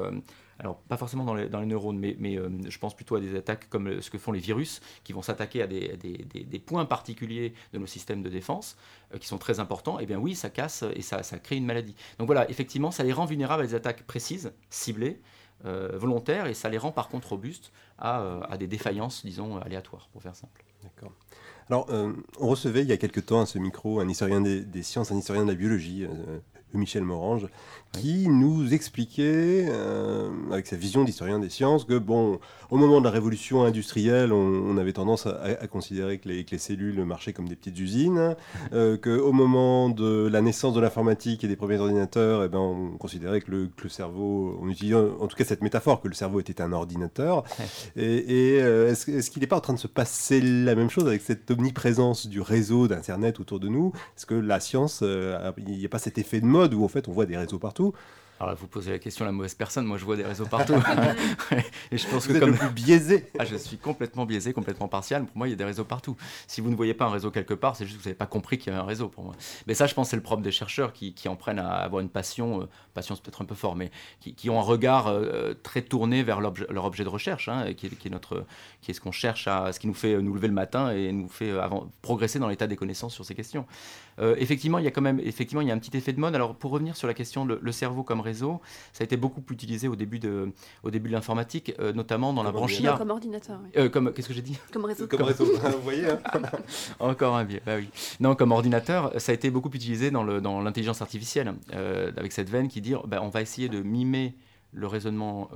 Alors, pas forcément dans les, neurones, mais, euh, je pense plutôt à des attaques comme euh, ce que font les virus, qui vont s'attaquer à des, points particuliers de nos systèmes de défense, euh, qui sont très importants. Et eh bien oui, ça casse et ça, crée une maladie. Donc voilà, effectivement, ça les rend vulnérables à des attaques précises, ciblées, volontaires, et ça les rend par contre robustes à, des défaillances, disons, aléatoires, pour faire simple. D'accord. Alors, euh, on recevait il y a quelque temps à ce micro un historien des, sciences, un historien de la biologie, euh, Michel Morange, qui nous expliquait, euh, avec sa vision d'historien des sciences, que bon, au moment de la révolution industrielle, on, avait tendance à, considérer que les, que les, cellules marchaient comme des petites usines, (laughs) euh, qu'au moment de la naissance de l'informatique et des premiers ordinateurs, eh ben, on considérait que le, le, cerveau, on utilisait en tout cas cette métaphore, que le cerveau était un ordinateur. Et, euh, est-ce qu'il n'est pas en train de se passer la même chose avec cette omniprésence du réseau d'Internet autour de nous? Est-ce que la science, il n'y a pas cet effet de mode où en fait on voit des réseaux partout? Alors là, vous posez la question à la mauvaise personne. Moi, je vois des réseaux partout. (laughs) et je pense que comme le biaisé. Ah, je suis complètement biaisé, complètement partial. Pour moi, il y a des réseaux partout. Si vous ne voyez pas un réseau quelque part, c'est juste que vous n'avez pas compris qu'il y avait un réseau pour moi. Mais ça, je pense, c'est le propre des chercheurs qui, en prennent à avoir une passion, euh, passion c'est peut-être un peu fort, mais qui, ont un regard euh, très tourné vers leur objet de recherche, hein, qui, est, notre, qui est ce qu'on cherche à, ce qui nous fait nous lever le matin et nous fait euh, avant, progresser dans l'état des connaissances sur ces questions. Effectivement, il y a quand même, effectivement, il y a un petit effet de mode. Alors, pour revenir sur la question, le, le cerveau comme réseau. Ça a été beaucoup utilisé au début de, au début de l'informatique, euh, notamment dans la branche IA. Comme ordinateur. Euh, comme qu'est-ce que j'ai dit? Comme réseau. Comme réseau. (laughs) Vous voyez. Hein (laughs) Encore un biais. Bah oui. Non, comme ordinateur, ça a été beaucoup utilisé dans le dans l'intelligence artificielle, euh, avec cette veine qui dit, bah, on va essayer de mimer le raisonnement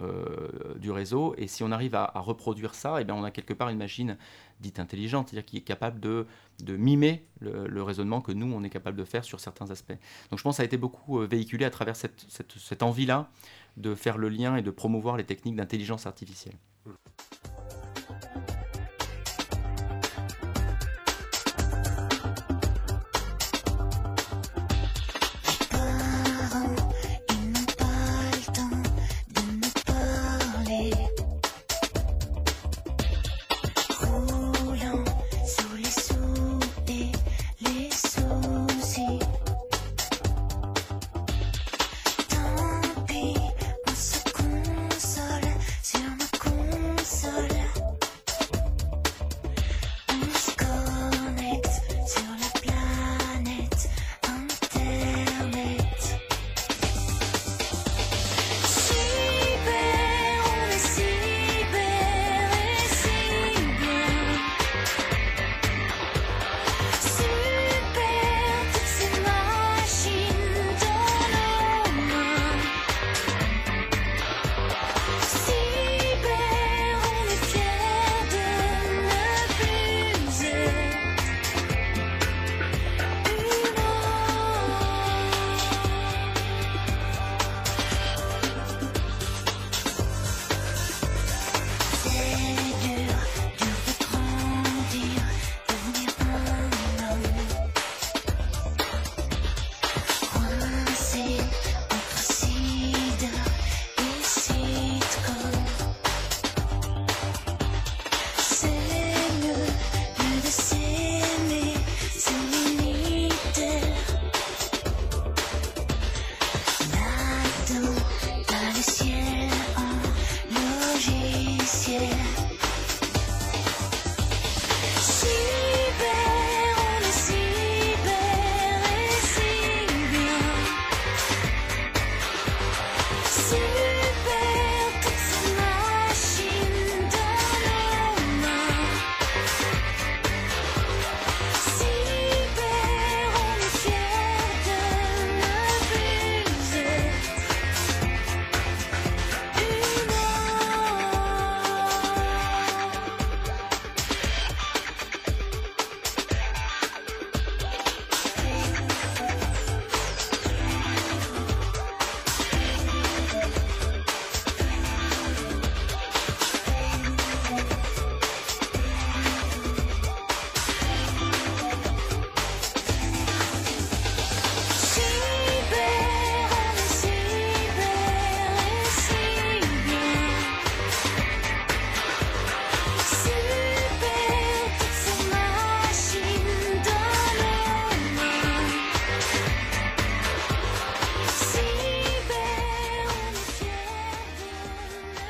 du réseau. Et si on arrive à, reproduire ça, et eh bien on a quelque part une machine dite intelligente, c'est-à-dire qui est capable de, de mimer le, raisonnement que nous, on est capable de faire sur certains aspects. Donc je pense que ça a été beaucoup euh, véhiculé à travers cette, cette, cette envie-là de faire le lien et de promouvoir les techniques d'intelligence artificielle.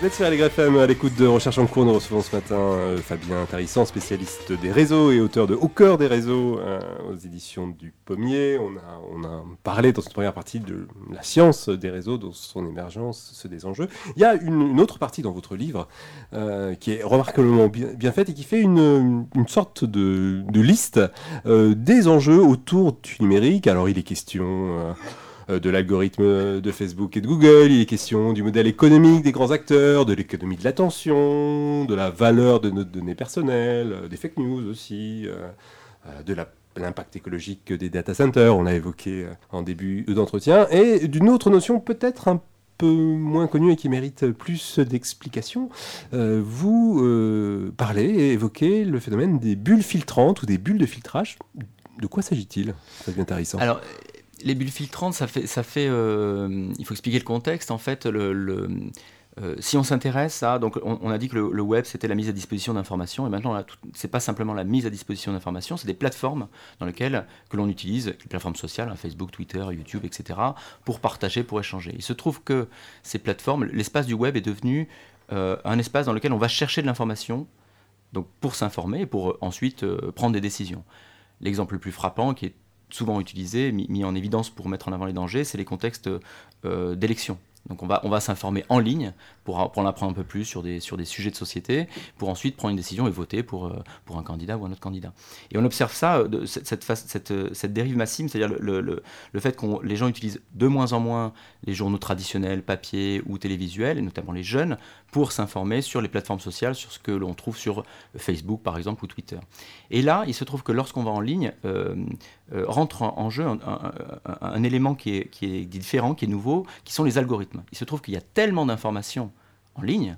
Vous êtes sur LGFM à l'écoute de Recherche en cours. Nous recevons ce matin euh, Fabien Tarissant, spécialiste des réseaux et auteur de Au cœur des réseaux euh, aux éditions du Pommier. On a, parlé dans cette première partie de la science des réseaux, de son émergence, ceux des enjeux. Il y a une, autre partie dans votre livre euh, qui est remarquablement bien, faite et qui fait une, sorte de, liste des enjeux autour du numérique. Alors il est question. Euh, de l'algorithme de Facebook et de Google, il est question du modèle économique des grands acteurs, de l'économie de l'attention, de la valeur de nos données personnelles, euh, des fake news aussi, euh, de l'impact écologique des data centers, on l'a évoqué en début d'entretien, et d'une autre notion peut-être un peu moins connue et qui mérite plus d'explications. Vous parlez et évoquez le phénomène des bulles filtrantes ou des bulles de filtrage. De quoi s'agit-il? Ça devient intéressant. Les bulles filtrantes, ça fait, ça fait euh, il faut expliquer le contexte. En fait, euh, si on s'intéresse à, donc on, a dit que le, web c'était la mise à disposition d'informations, et maintenant c'est pas simplement la mise à disposition d'informations, c'est des plateformes dans lesquelles que l'on utilise, les plateformes sociales, hein, Facebook, Twitter, YouTube, etc., pour partager, pour échanger. Il se trouve que ces plateformes, l'espace du web est devenu euh, un espace dans lequel on va chercher de l'information, donc pour s'informer et pour ensuite prendre des décisions. L'exemple le plus frappant, qui est souvent utilisé, mis, en évidence pour mettre en avant les dangers, c'est les contextes euh, d'élection. Donc on va, on va s'informer en ligne pour, pour en apprendre un peu plus sur des, sur des sujets de société, pour ensuite prendre une décision et voter pour, euh, pour un candidat ou un autre candidat. Et on observe ça, euh, cette, cette, cette, dérive massive, c'est-à-dire le, le, le, fait que les gens utilisent de moins en moins les journaux traditionnels, papier ou télévisuels, et notamment les jeunes, pour s'informer sur les plateformes sociales, sur ce que l'on trouve sur Facebook par exemple ou Twitter. Et là, il se trouve que lorsqu'on va en ligne, euh, rentre en, en jeu un, un- un- un élément qui est, qui est différent, qui est nouveau, qui sont les algorithmes. Il se trouve qu'il y a tellement d'informations en ligne,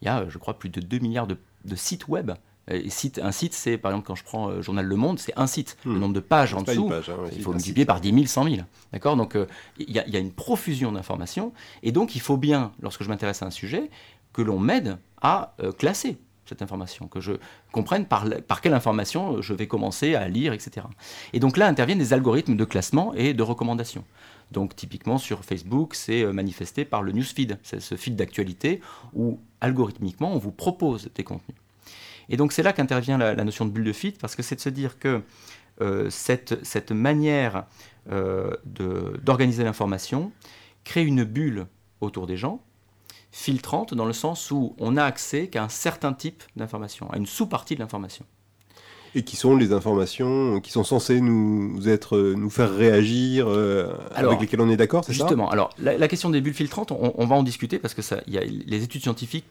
il y a, euh, je crois, plus de 2 milliards de, de sites web. Site, un site, c'est par exemple quand je prends euh, Journal Le Monde, c'est un site. Le nombre de pages en Hmm. Dessous, page, hein, ouais, il faut multiplier par 10 000, 100 000. D'accord? Donc euh, il y, a- il y a une profusion d'informations. Et donc il faut bien, lorsque je m'intéresse à un sujet, que l'on m'aide à euh, classer cette information, que je comprenne par, par quelle information je vais commencer à lire, etc. Et donc là interviennent des algorithmes de classement et de recommandation. Donc typiquement sur Facebook, c'est euh, manifesté par le newsfeed, c'est ce feed d'actualité où algorithmiquement on vous propose des contenus. Et donc c'est là qu'intervient la, notion de bulle de feed, parce que c'est de se dire que euh, cette, manière euh, d'organiser l'information crée une bulle autour des gens, filtrante dans le sens où on n'a accès qu'à un certain type d'information, à une sous-partie de l'information. Et qui sont les informations qui sont censées nous être, nous faire réagir, euh, Alors, avec lesquelles on est d'accord, c'est ça? Justement, alors la, la question des bulles filtrantes, on, on va en discuter parce que ça, y a, les études scientifiques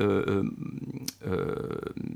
euh, euh,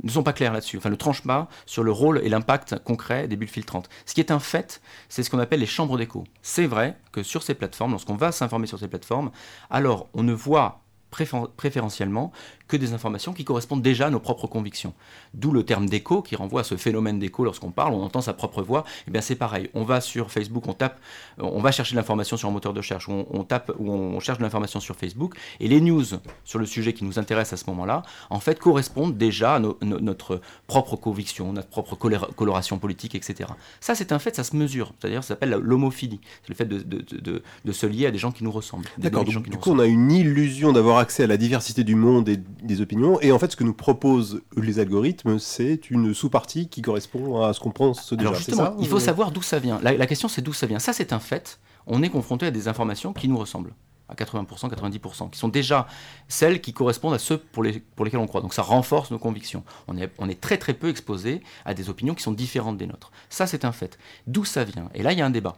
ne sont pas claires là-dessus, enfin ne tranchent pas sur le rôle et l'impact concret des bulles filtrantes. Ce qui est un fait, c'est ce qu'on appelle les chambres d'écho. C'est vrai que sur ces plateformes, lorsqu'on va s'informer sur ces plateformes, alors on ne voit préférentiellement que des informations qui correspondent déjà à nos propres convictions. D'où le terme d'écho qui renvoie à ce phénomène d'écho lorsqu'on parle, on entend sa propre voix. Et bien c'est pareil. On va sur Facebook, on tape, euh, on va chercher de l'information sur un moteur de recherche, on, on tape ou on cherche de l'information sur Facebook, et les news sur le sujet qui nous intéresse à ce moment-là, en fait correspondent déjà à no- no- notre propre conviction, notre propre coloration politique, etc. Ça c'est un fait, ça se mesure. C'est-à-dire ça s'appelle l'homophilie. C'est le fait de, de- de- de- de se lier à des gens qui nous ressemblent. D'accord, du coup on a une illusion d'avoir accès à la diversité du monde et des opinions, et en fait ce que nous proposent les algorithmes, c'est une sous-partie qui correspond à ce qu'on pense déjà, Alors justement, ça il faut ou- savoir d'où ça vient. La, la question c'est d'où ça vient. Ça c'est un fait. On est confronté à des informations qui nous ressemblent à 80%, 90%, qui sont déjà celles qui correspondent à ceux pour, les, pour lesquels on croit. Donc ça renforce nos convictions. On est, on est très très peu exposé à des opinions qui sont différentes des nôtres. Ça c'est un fait. D'où ça vient? Et là il y a un débat.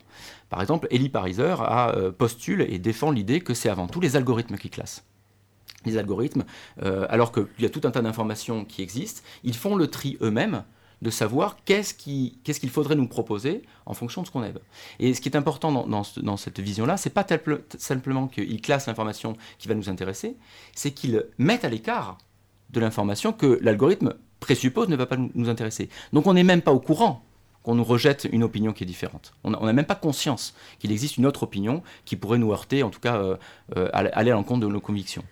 Par exemple, Elie Pariser a, euh, postule et défend l'idée que c'est avant tout les algorithmes qui classent les algorithmes, euh, alors qu'il y a tout un tas d'informations qui existent, ils font le tri eux-mêmes de savoir qu'est-ce qui- qu'est-ce qu'il faudrait nous proposer en fonction de ce qu'on aime. Et ce qui est important dans, dans ce- dans cette vision-là, c'est pas simplement qu'ils classent l'information qui va nous intéresser, c'est qu'ils mettent à l'écart de l'information que l'algorithme présuppose ne va pas nous intéresser. Donc on n'est même pas au courant qu'on nous rejette une opinion qui est différente. On n'a même pas conscience qu'il existe une autre opinion qui pourrait nous heurter, en tout cas euh, euh, aller à l'encontre de nos convictions.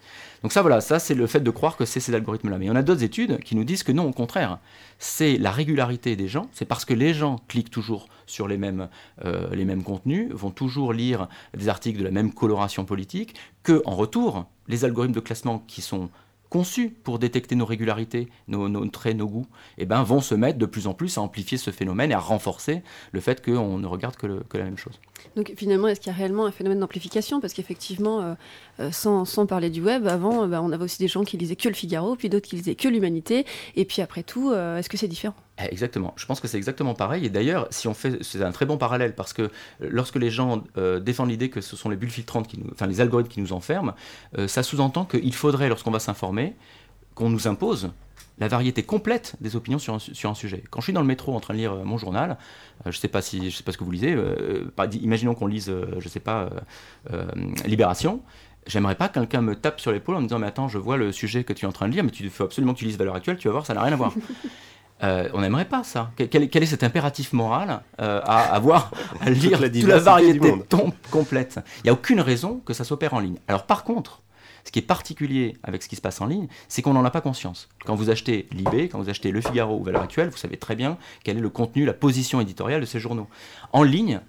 Donc ça, voilà, ça c'est le fait de croire que c'est ces algorithmes-là. Mais on a d'autres études qui nous disent que non, au contraire, c'est la régularité des gens, c'est parce que les gens cliquent toujours sur les mêmes, euh, les mêmes contenus, vont toujours lire des articles de la même coloration politique, que en retour, les algorithmes de classement qui sont conçus pour détecter nos régularités, nos, traits, nos goûts, eh ben, vont se mettre de plus en plus à amplifier ce phénomène et à renforcer le fait qu'on ne regarde que, la même chose. Donc finalement, est-ce qu'il y a réellement un phénomène d'amplification? Parce qu'effectivement, euh, euh, sans, sans, parler du web, avant, euh, bah, on avait aussi des gens qui lisaient que le Figaro, puis d'autres qui lisaient que l'Humanité. Et puis après tout, est-ce que c'est différent? Exactement. Je pense que c'est exactement pareil. Et d'ailleurs, si on fait, c'est un très bon parallèle parce que lorsque les gens euh, défendent l'idée que ce sont les bulles filtrantes, enfin les algorithmes qui nous enferment, euh, ça sous-entend qu'il faudrait, lorsqu'on va s'informer, qu'on nous impose la variété complète des opinions sur un, sujet. Quand je suis dans le métro en train de lire euh, mon journal, euh, je ne sais pas si je sais pas ce que vous lisez. Euh, imaginons qu'on lise, je ne sais pas, Libération. J'aimerais pas que quelqu'un me tape sur l'épaule en me disant mais attends, je vois le sujet que tu es en train de lire, mais tu faut absolument que tu lises Valeurs Actuelles, tu vas voir, ça n'a rien à voir. (laughs) Euh, on n'aimerait pas ça. Quel, quel, est cet impératif moral euh, à avoir (laughs) à lire la toute la variété complète Il n'y a aucune raison que ça s'opère en ligne. Alors par contre, ce qui est particulier avec ce qui se passe en ligne, c'est qu'on n'en a pas conscience. Quand vous achetez Libé, quand vous achetez Le Figaro ou Valeurs Actuelles, vous savez très bien quel est le contenu, la position éditoriale de ces journaux. En ligne,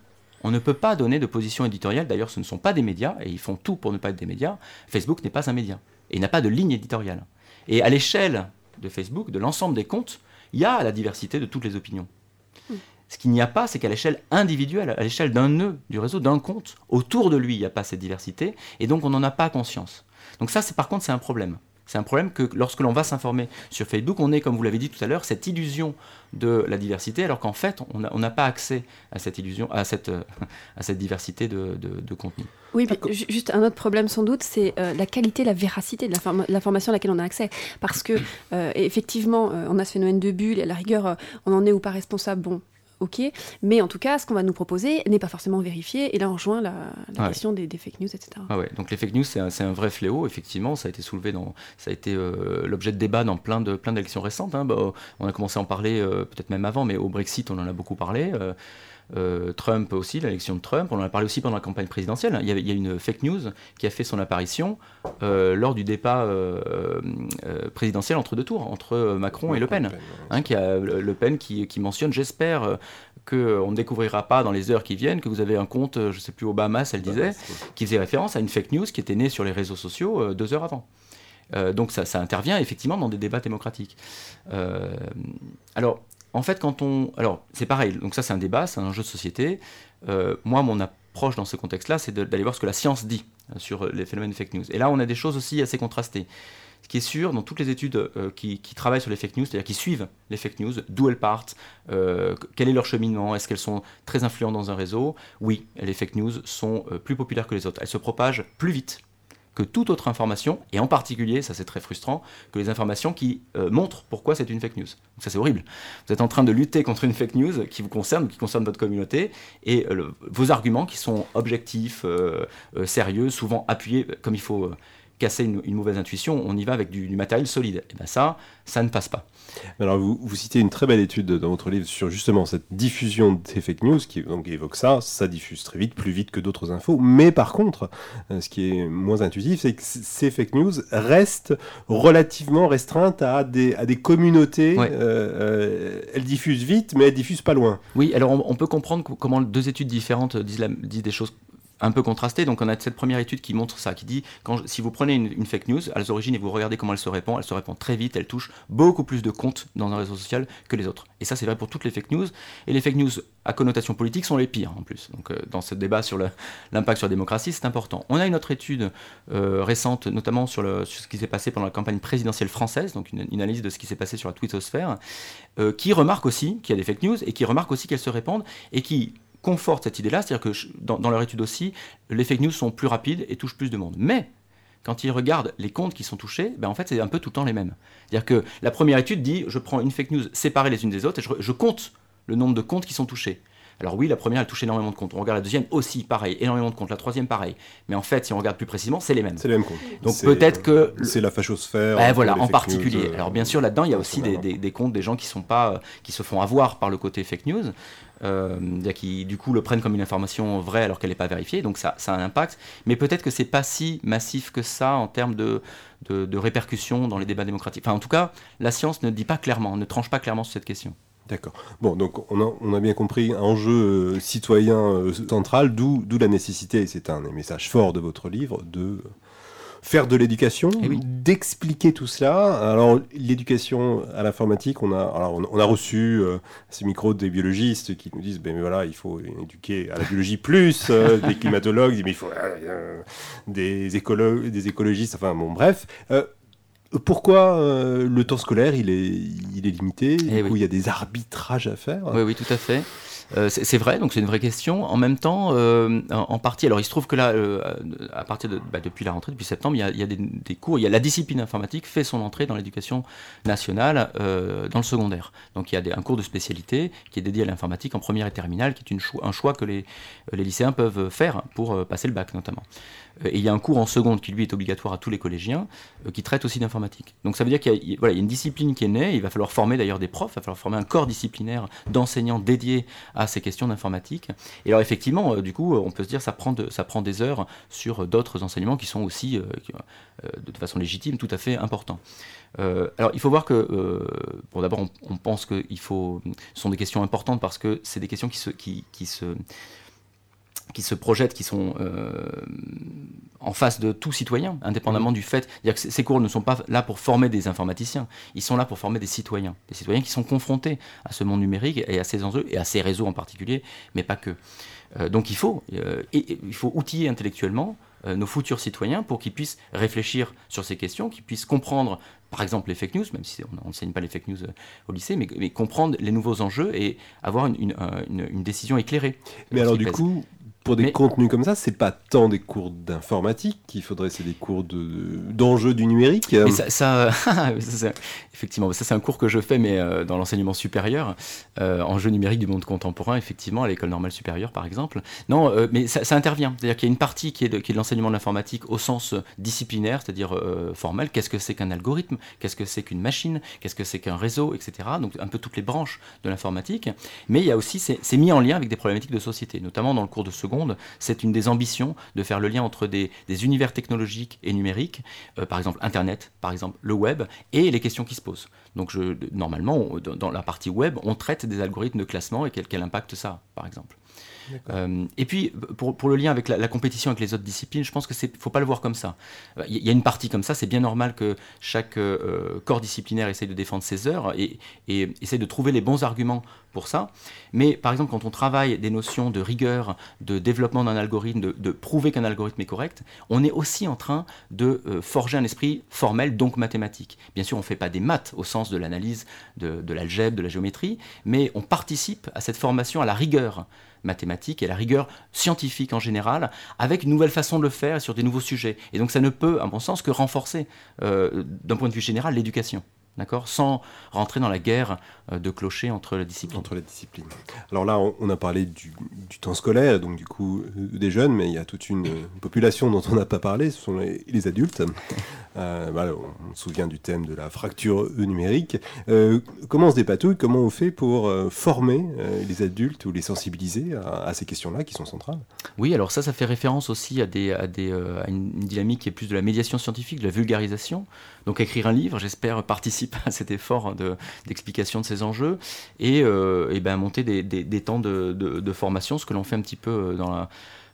on ne peut pas donner de position éditoriale. D'ailleurs, ce ne sont pas des médias, et ils font tout pour ne pas être des médias. Facebook n'est pas un média, et il n'a pas de ligne éditoriale. Et à l'échelle de Facebook, de l'ensemble des comptes, il y a la diversité de toutes les opinions. Mmh. Ce qu'il n'y a pas, c'est qu'à l'échelle individuelle, à l'échelle d'un nœud du réseau, d'un compte, autour de lui, il n'y a pas cette diversité, et donc on n'en a pas conscience. Donc ça, par contre, c'est un problème. C'est un problème que lorsque l'on va s'informer sur Facebook, on est, comme vous l'avez dit tout à l'heure, cette illusion de la diversité, alors qu'en fait, on n'a pas accès à cette illusion, à cette, (laughs) à cette diversité de, de, de contenu. Oui, mais juste un autre problème sans doute, c'est euh, la qualité, la véracité de l'information à laquelle on a accès. Parce que, euh, effectivement, euh, on a ce phénomène de bulle, et à la rigueur, on en est ou pas responsable, bon, ok. Mais en tout cas, ce qu'on va nous proposer n'est pas forcément vérifié. Et là, on rejoint la, question des, des, fake news, etc. Ah ouais. Donc les fake news, c'est un, un, vrai fléau. Effectivement, ça a été soulevé dans, ça a été euh, l'objet de débat dans plein de plein d'élections récentes. Hein. Bah, on a commencé à en parler euh, peut-être même avant, mais au Brexit, on en a beaucoup parlé. Euh, euh, Trump aussi, l'élection de Trump, on en a parlé aussi pendant la campagne présidentielle. Il y, avait, il y a une fake news qui a fait son apparition euh, lors du débat euh, présidentiel entre deux tours, entre Macron et Le Pen. Hein, qui a, le Pen qui, qui mentionne, j'espère qu'on ne découvrira pas dans les heures qui viennent que vous avez un compte, je ne sais plus, Obama, elle disait, qui faisait référence à une fake news qui était née sur les réseaux sociaux deux heures avant. Donc ça, ça, intervient effectivement dans des débats démocratiques. Alors, en fait, quand on... Alors, c'est pareil, donc ça c'est un débat, c'est un jeu de société. Euh, moi, mon approche dans ce contexte-là, c'est d'aller voir ce que la science dit sur les phénomènes de fake news. Et là, on a des choses aussi assez contrastées. Ce qui est sûr, dans toutes les études euh, qui, travaillent sur les fake news, c'est-à-dire qui suivent les fake news, d'où elles partent, euh, quel est leur cheminement, est-ce qu'elles sont très influentes dans un réseau? Oui, les fake news sont euh, plus populaires que les autres. Elles se propagent plus vite que toute autre information, et en particulier, ça c'est très frustrant, que les informations qui euh, montrent pourquoi c'est une fake news. Donc ça c'est horrible. Vous êtes en train de lutter contre une fake news qui vous concerne, qui concerne votre communauté, et euh, vos arguments qui sont objectifs, euh, sérieux, souvent appuyés comme il faut casser une, une, mauvaise intuition, on y va avec du, du matériel solide. Et bien ça, ça ne passe pas. Alors vous, vous, citez une très belle étude dans votre livre sur justement cette diffusion des fake news qui donc, évoque ça, ça diffuse très vite, plus vite que d'autres infos, mais par contre, euh, ce qui est moins intuitif, c'est que ces fake news restent relativement restreintes à des, à des communautés, ouais. euh, euh, elles diffusent vite, mais elles diffusent pas loin. Oui, alors on, on peut comprendre comment deux études différentes disent, la, disent des choses un peu contrasté. Donc on a cette première étude qui montre ça, qui dit quand si vous prenez une, fake news à l'origine et vous regardez comment elle se répand, elle se répand très vite, elle touche beaucoup plus de comptes dans un réseau social que les autres. Et ça c'est vrai pour toutes les fake news. Et les fake news à connotation politique sont les pires en plus. Donc euh, dans ce débat sur l'impact sur la démocratie, c'est important. On a une autre étude euh, récente, notamment sur, ce qui s'est passé pendant la campagne présidentielle française, donc une, une analyse de ce qui s'est passé sur la twittosphère, euh, qui remarque aussi qu'il y a des fake news et qui remarque aussi qu'elles se répandent et qui conforte cette idée-là, c'est-à-dire que dans, dans, leur étude aussi, les fake news sont plus rapides et touchent plus de monde. Mais quand ils regardent les comptes qui sont touchés, ben en fait c'est un peu tout le temps les mêmes. C'est-à-dire que la première étude dit je prends une fake news séparée les unes des autres et je, je compte le nombre de comptes qui sont touchés. Alors oui, la première, elle touche énormément de comptes. On regarde la deuxième aussi, pareil, énormément de comptes. La troisième, pareil. Mais en fait, si on regarde plus précisément, c'est les mêmes. C'est les mêmes comptes. Donc peut-être que... C'est la fachosphère. Ben voilà, en particulier. News, Alors bien sûr, là-dedans, il y a aussi des, des, des, comptes des gens qui, sont pas, qui se font avoir par le côté fake news. Euh, qui du coup le prennent comme une information vraie alors qu'elle n'est pas vérifiée, donc ça, ça, a un impact. Mais peut-être que c'est pas si massif que ça en termes de, de, répercussions dans les débats démocratiques. Enfin, en tout cas, la science ne dit pas clairement, ne tranche pas clairement sur cette question. D'accord. Bon, donc on a, bien compris un enjeu euh, citoyen euh, central, d'où la nécessité, et c'est un des messages forts de votre livre, de faire de l'éducation, Eh oui. d'expliquer tout cela. Alors, l'éducation à l'informatique, on a, alors, on, on a reçu euh, ces micros des biologistes qui nous disent, ben voilà, il faut éduquer à la biologie plus, euh, (laughs) des climatologues, mais il faut euh, des, écologues, des écologistes, enfin bon, bref. Pourquoi euh, le temps scolaire il est, il est limité? Du Eh coup, oui. il y a des arbitrages à faire? Oui, oui, tout à fait. Euh, c'est vrai, donc c'est une vraie question. En même temps, euh, en, partie, alors il se trouve que là, euh, à partir de, bah, depuis la rentrée, depuis septembre, il y a, des, cours, il y a la discipline informatique fait son entrée dans l'éducation nationale dans le secondaire. Donc il y a un cours de spécialité qui est dédié à l'informatique en première et terminale, qui est une choi- un choix que les, les lycéens peuvent faire pour passer le bac notamment. Euh, Et il y a un cours en seconde qui lui est obligatoire à tous les collégiens, euh, qui traite aussi d'informatique. Donc ça veut dire qu'il y, voilà, il y a une discipline qui est née, il va falloir former d'ailleurs des profs, il va falloir former un corps disciplinaire d'enseignants dédiés à ces questions d'informatique. Et alors effectivement, euh, du coup, on peut se dire ça ça prend des heures sur d'autres enseignements qui sont aussi, de façon légitime, tout à fait importants. Alors il faut voir que, bon d'abord on, pense que ce sont des questions importantes parce que c'est des questions qui se, qui se qui se projettent, qui sont euh, en face de tout citoyen, indépendamment du fait. Que ces- cours ne sont pas là pour former des informaticiens, ils sont là pour former des citoyens. Des citoyens qui sont confrontés à ce monde numérique et à ces enjeux, et à ces réseaux en particulier, mais pas que. Euh, donc il faut, euh, et- et il faut outiller intellectuellement nos futurs citoyens pour qu'ils puissent réfléchir sur ces questions, qu'ils puissent comprendre, par exemple, les fake news, même si on n'enseigne pas les fake news au lycée, mais, mais comprendre les nouveaux enjeux et avoir une, une- un- une- une décision éclairée. Mais alors du pèse. coup, pour des Mais- contenus comme ça, c'est pas tant des cours d'informatique qu'il faudrait, c'est des cours de d'enjeux du numérique. Mais ça, ça, (laughs) effectivement, ça c'est un cours que je fais, mais euh, dans l'enseignement supérieur, euh, en jeu numérique du monde contemporain, effectivement, à l'école normale supérieure, par exemple. Non, euh, mais ça, ça intervient. C'est-à-dire qu'il y a une partie qui est de, qui est de l'enseignement de l'informatique au sens euh, disciplinaire, c'est-à-dire euh, formel. Qu'est-ce que c'est qu'un algorithme? Qu'est-ce que c'est qu'une machine? Qu'est-ce que c'est qu'un réseau, etc. Donc un peu toutes les branches de l'informatique. Mais il y a aussi, c'est mis en lien avec des problématiques de société, notamment dans le cours de C'est une des ambitions de faire le lien entre des, des univers technologiques et numériques, euh, par exemple Internet, par exemple le web, et les questions qui se posent. Donc je, normalement, on- dans, la partie web, on traite des algorithmes de classement et quel, quel impact ça a, par exemple. Euh, et puis, pour, pour le lien avec la, la compétition avec les autres disciplines, je pense que c'est faut pas le voir comme ça. Euh, Il y a une partie comme ça, c'est bien normal que chaque euh, corps disciplinaire essaye de défendre ses heures et, et essaye de trouver les bons arguments pour ça. Mais par exemple, quand on travaille des notions de rigueur, de développement d'un algorithme, de, prouver qu'un algorithme est correct, on est aussi en train de euh, forger un esprit formel, donc mathématique. Bien sûr, on ne fait pas des maths au sens de l'analyse de, l'algèbre, de la géométrie, mais on participe à cette formation à la rigueur mathématique et à la rigueur scientifique en général, avec une nouvelle façon de le faire sur des nouveaux sujets. Et donc ça ne peut, à mon sens, que renforcer, euh, d'un point de vue général, l'éducation. D'accord? Sans rentrer dans la guerre euh, de clocher entre les disciplines. Entre les disciplines. Alors là, on, on a parlé du, du temps scolaire, donc du coup euh, des jeunes, mais il y a toute une euh, population dont on n'a pas parlé, ce sont les, les adultes. (laughs) Euh, voilà, on se souvient du thème de la fracture numérique. Euh, comment on se dépatouille? Comment on fait pour euh, former les adultes ou les sensibiliser à, à ces questions-là qui sont centrales? Oui, alors ça, ça fait référence aussi à, des, à, des, à une, une dynamique qui est plus de la médiation scientifique, de la vulgarisation. Donc écrire un livre, j'espère, participe à cet effort de- d'explication de, ces enjeux et, euh, ben, monter des, temps de, formation, ce que l'on fait un petit peu euh, dans la,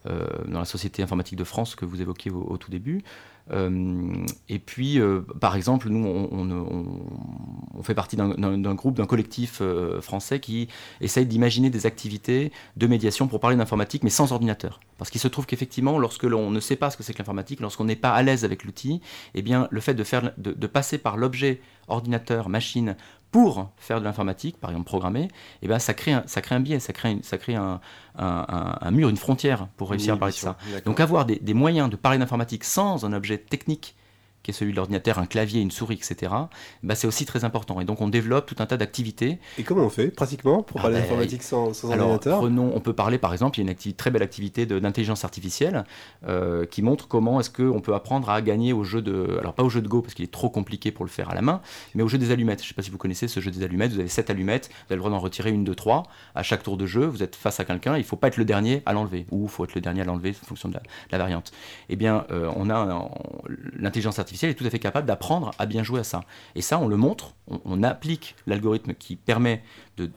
euh, dans la Société informatique de France que vous évoquiez au tout début. Euh, et puis, euh, par exemple, nous, on, fait partie d'un- groupe, d'un collectif euh, français qui essaye d'imaginer des activités de médiation pour parler d'informatique, mais sans ordinateur. Parce qu'il se trouve qu'effectivement, lorsque l'on ne sait pas ce que c'est que l'informatique, lorsqu'on n'est pas à l'aise avec l'outil, eh bien, le fait de, faire, de passer par l'objet ordinateur, machine, pour faire de l'informatique, par exemple programmer, eh ben, ça, crée un, ça crée un biais, ça crée, une- ça crée un, un- un- un mur, une frontière pour réussir à parler de ça. Donc avoir des, des moyens de parler d'informatique sans un objet technique qui est celui de l'ordinateur, un clavier, une souris, etc., bah, c'est aussi très important. Et donc on développe tout un tas d'activités. Et comment on fait, pratiquement, pour Ah parler ben, d'informatique sans, sans Alors, ordinateur prenons- on peut parler par exemple, il y a une très belle activité d'intelligence artificielle euh, qui montre comment est-ce qu'on peut apprendre à gagner au jeu de, alors pas au jeu de Go parce qu'il est trop compliqué pour le faire à la main, mais au jeu des allumettes. Je ne sais pas si vous connaissez ce jeu des allumettes. Vous avez sept allumettes, vous avez le droit d'en retirer une, deux, trois. À chaque tour de jeu, vous êtes face à quelqu'un, il ne faut pas être le dernier à l'enlever, ou il faut être le dernier à l'enlever en fonction de la, de la variante. Eh bien, euh, on a un- l'intelligence artificielle artificielle est tout à fait capable d'apprendre à bien jouer à ça. Et ça, on le montre, on, applique l'algorithme qui permet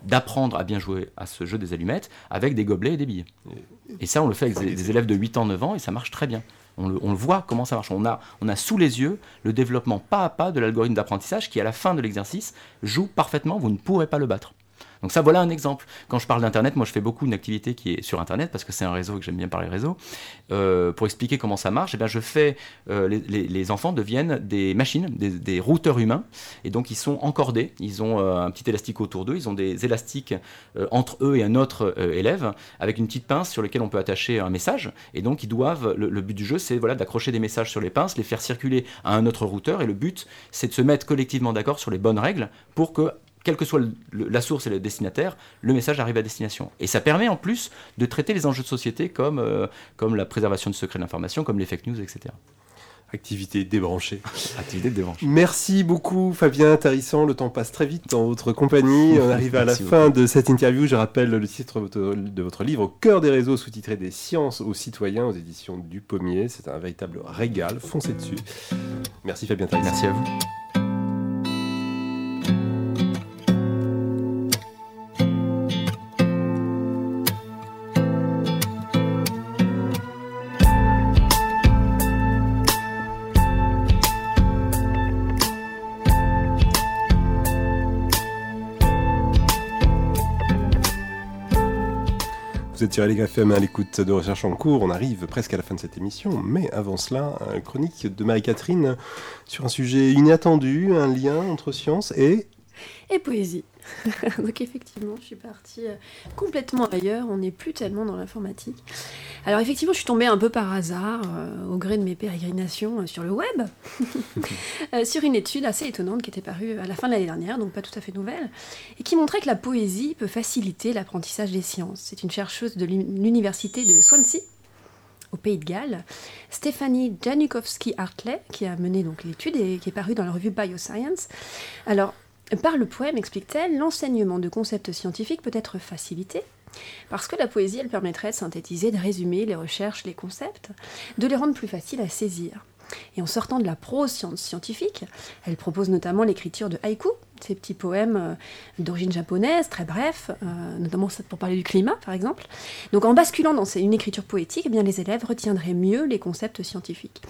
d'apprendre à bien jouer à ce jeu des allumettes avec des gobelets et des billes. Et ça, on le fait avec des, élèves de 8 ans, 9 ans, et ça marche très bien. On le, voit comment ça marche. On a, on a sous les yeux le développement pas à pas de l'algorithme d'apprentissage qui, à la fin de l'exercice, joue parfaitement. Vous ne pourrez pas le battre. Donc ça, voilà un exemple. Quand je parle d'Internet, moi je fais beaucoup une activité qui est sur Internet, parce que c'est un réseau et que j'aime bien parler réseau. Euh, pour expliquer comment ça marche, eh bien, je fais, euh, les, enfants deviennent des machines, des, routeurs humains, et donc ils sont encordés, ils ont euh, un petit élastique autour d'eux, ils ont des élastiques entre eux et un autre élève, avec une petite pince sur laquelle on peut attacher un message, et donc ils doivent, le, le but du jeu, c'est voilà, d'accrocher des messages sur les pinces, les faire circuler à un autre routeur, et le but, c'est de se mettre collectivement d'accord sur les bonnes règles pour que quelle que soit la source et le destinataire, le message arrive à destination. Et ça permet en plus de traiter les enjeux de société comme, euh, comme la préservation du secret de l'information, comme les fake news, etc. Activité débranchée. (laughs) Activité débranchée. Merci beaucoup Fabien Tarissant, le temps passe très vite dans votre compagnie. On arrive à la fin de cette interview. Je rappelle le titre de votre livre Au cœur des réseaux, sous-titré Des sciences aux citoyens aux éditions du Pommier. C'est un véritable régal, foncez dessus. Merci Fabien Tarissant. Merci à vous. Êtes sur LFM à l'écoute de Recherche en cours. On arrive presque à la fin de cette émission. Mais avant cela, chronique de Marie-Catherine sur un sujet inattendu, un lien entre science et... Et poésie. (laughs) Donc effectivement, je suis partie euh, complètement ailleurs, on n'est plus tellement dans l'informatique. Alors effectivement, je suis tombée un peu par hasard, euh, au gré de mes pérégrinations euh, sur le web, (laughs) sur une étude assez étonnante qui était parue à la fin de l'année dernière, donc pas tout à fait nouvelle, et qui montrait que la poésie peut faciliter l'apprentissage des sciences. C'est une chercheuse de l'université de Swansea au Pays de Galles, Stéphanie Janukowski-Hartley, qui a mené donc l'étude et qui est parue dans la revue Bioscience. Alors, par le poème, explique-t-elle, l'enseignement de concepts scientifiques peut être facilité parce que la poésie, elle permettrait de synthétiser, de résumer les recherches, les concepts, de les rendre plus faciles à saisir. Et en sortant de la prose scientifique, elle propose notamment l'écriture de haïku, ces petits poèmes euh, d'origine japonaise, très brefs, euh, notamment pour parler du climat par exemple. Donc en basculant dans une écriture poétique, eh bien, les élèves retiendraient mieux les concepts scientifiques.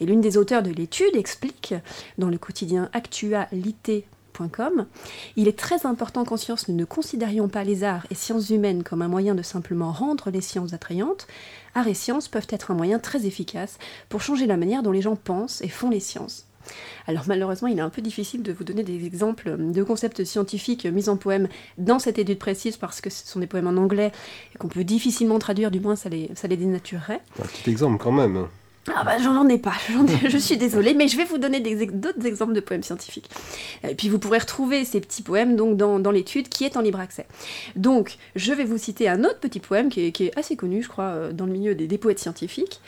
Et l'une des auteurs de l'étude explique dans le quotidien Actualité il est très important qu'en science, nous ne considérions pas les arts et sciences humaines comme un moyen de simplement rendre les sciences attrayantes. Arts et sciences peuvent être un moyen très efficace pour changer la manière dont les gens pensent et font les sciences. Alors malheureusement, il est un peu difficile de vous donner des exemples de concepts scientifiques mis en poème dans cette étude précise parce que ce sont des poèmes en anglais et qu'on peut difficilement traduire, du moins ça les, ça les dénaturerait. Un petit exemple quand même. Ah bah j'en ai pas, je suis désolée, mais je vais vous donner d'autres exemples de poèmes scientifiques. Et puis vous pourrez retrouver ces petits poèmes donc dans, l'étude qui est en libre accès. Donc je vais vous citer un autre petit poème qui est, assez connu, je crois, euh, dans le milieu des poètes scientifiques.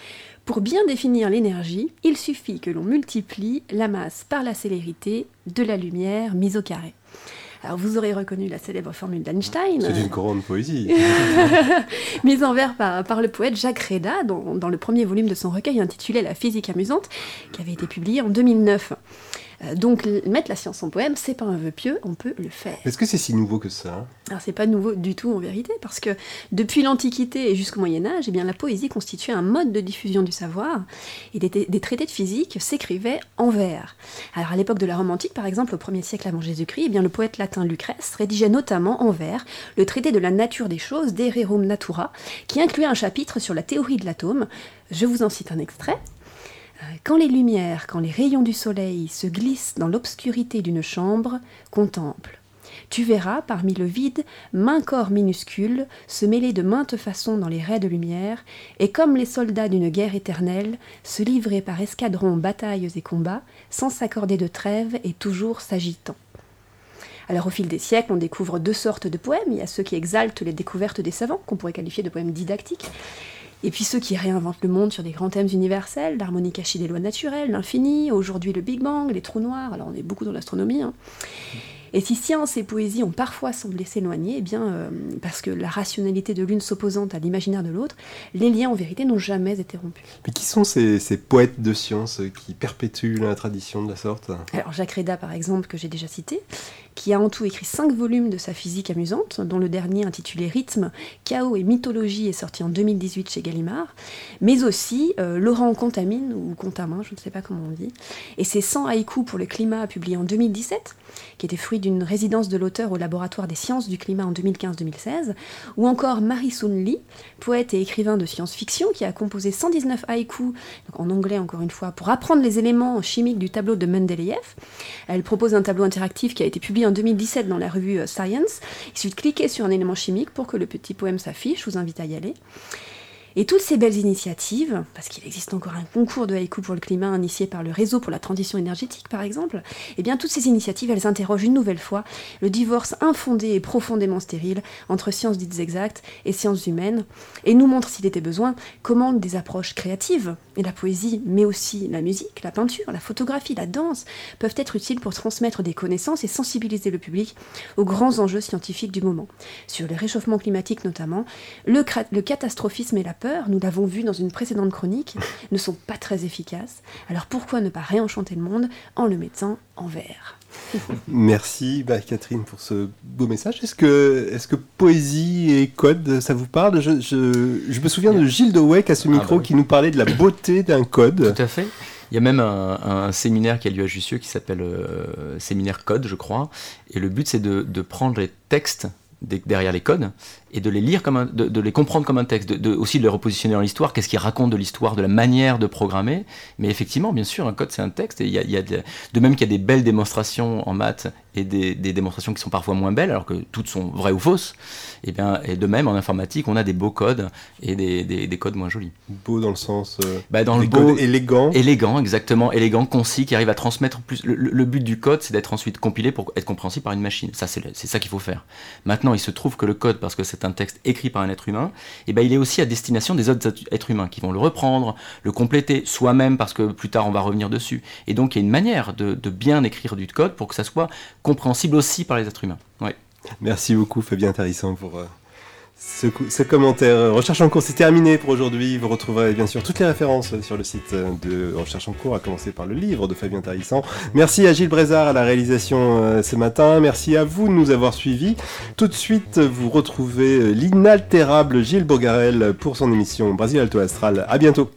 Pour bien définir l'énergie, il suffit que l'on multiplie la masse par la célérité de la lumière mise au carré. Alors vous aurez reconnu la célèbre formule d'Einstein. C'est une grande poésie. (laughs) mise en vers par, le poète Jacques Reda dans, dans, le premier volume de son recueil intitulé La physique amusante, qui avait été publié en 2009. Euh, donc mettre la science en poème, c'est pas un vœu pieux, on peut le faire. Est-ce que c'est si nouveau que ça hein? Alors c'est pas nouveau du tout en vérité, parce que depuis l'Antiquité et jusqu'au Moyen Âge, eh bien la poésie constituait un mode de diffusion du savoir, et des, traités de physique s'écrivaient en vers. Alors à l'époque de la Rome antique, par exemple, au 1er siècle avant Jésus-Christ, eh bien le poète latin Lucrèce rédigeait notamment en vers le traité de la nature des choses, De Rerum Natura, qui incluait un chapitre sur la théorie de l'atome. Je vous en cite un extrait. Quand les lumières, quand les rayons du soleil se glissent dans l'obscurité d'une chambre, contemple. Tu verras, parmi le vide, maint corps minuscules se mêler de maintes façons dans les raies de lumière, et comme les soldats d'une guerre éternelle, se livrer par escadrons batailles et combats, sans s'accorder de trêve et toujours s'agitant. Alors au fil des siècles, on découvre deux sortes de poèmes. Il y a ceux qui exaltent les découvertes des savants, qu'on pourrait qualifier de poèmes didactiques, et puis ceux qui réinventent le monde sur des grands thèmes universels, l'harmonie cachée des lois naturelles, l'infini, aujourd'hui le Big Bang, les trous noirs, alors on est beaucoup dans l'astronomie. Hein. Et si science et poésie ont parfois semblé s'éloigner, eh bien, euh, parce que la rationalité de l'une s'opposant à l'imaginaire de l'autre, les liens en vérité n'ont jamais été rompus. Mais qui sont ces, ces poètes de science qui perpétuent la tradition de la sorte? Alors Jacques Reda, par exemple, que j'ai déjà cité, qui a en tout écrit cinq volumes de sa physique amusante, dont le dernier intitulé Rythme, Chaos et Mythologie est sorti en 2018 chez Gallimard, mais aussi euh, Laurent Contamine, ou Contamin, je ne sais pas comment on dit, et ses 100 haïkus pour le climat publié en 2017, qui était fruit d'une résidence de l'auteur au laboratoire des sciences du climat en 2015-2016, ou encore Marie Soon Lee, poète et écrivain de science-fiction, qui a composé 119 haïkus, en anglais encore une fois, pour apprendre les éléments chimiques du tableau de Mendeleïev. Elle propose un tableau interactif qui a été publié en 2017 dans la revue euh, Science. Il suffit de cliquer sur un élément chimique pour que le petit poème s'affiche, je vous invite à y aller. Et toutes ces belles initiatives, parce qu'il existe encore un concours de haïku pour le climat initié par le réseau pour la transition énergétique par exemple, eh bien toutes ces initiatives, elles interrogent une nouvelle fois le divorce infondé et profondément stérile entre sciences dites exactes et sciences humaines, et nous montrent s'il était besoin comment des approches créatives, et la poésie, mais aussi la musique, la peinture, la photographie, la danse, peuvent être utiles pour transmettre des connaissances et sensibiliser le public aux grands enjeux scientifiques du moment. Sur le réchauffement climatique notamment, le, le catastrophisme et la peur nous l'avons vu dans une précédente chronique, (laughs) ne sont pas très efficaces. Alors pourquoi ne pas réenchanter le monde en le mettant en vert? Merci bah, Catherine pour ce beau message. Est-ce que, est que poésie et code, ça vous parle? Je, je, me souviens de Gilles Dewey à ce ah, micro bah qui nous parlait de la beauté d'un code. Tout à fait. Il y a même un, séminaire qui a lieu à Jussieu qui s'appelle euh, Séminaire Code, je crois. Et le but, c'est de, de prendre les textes derrière les codes et de les lire comme un, de, les comprendre comme un texte, de, aussi de les repositionner dans l'histoire, qu'est-ce qu'ils racontent de l'histoire, de la manière de programmer. Mais effectivement, bien sûr, un code c'est un texte. Et il y a, de, même qu'il y a des belles démonstrations en maths et des, démonstrations qui sont parfois moins belles, alors que toutes sont vraies ou fausses. Et bien, et de même en informatique, on a des beaux codes et des, codes moins jolis. Beau dans le sens euh, bah, dans le beau, élégant. Élégant, exactement, élégant, concis, qui arrive à transmettre plus. Le, but du code, c'est d'être ensuite compilé pour être compréhensible par une machine. Ça, c'est ça qu'il faut faire. Maintenant, il se trouve que le code, parce que c'est un texte écrit par un être humain, eh ben il est aussi à destination des autres êtres humains qui vont le reprendre, le compléter soi-même parce que plus tard on va revenir dessus. Et donc il y a une manière de, bien écrire du code pour que ça soit compréhensible aussi par les êtres humains. Merci beaucoup Fabien Tarissant pour euh, ce, commentaire. Recherche en cours, c'est terminé pour aujourd'hui. Vous retrouverez bien sûr toutes les références sur le site de Recherche en cours, à commencer par le livre de Fabien Tarissant. Merci à Gilles Brézard à la réalisation euh, ce matin. Merci à vous de nous avoir suivis. Tout de suite, vous retrouvez l'inaltérable Gilles Bogarel pour son émission Brasil Alto Astral. À bientôt.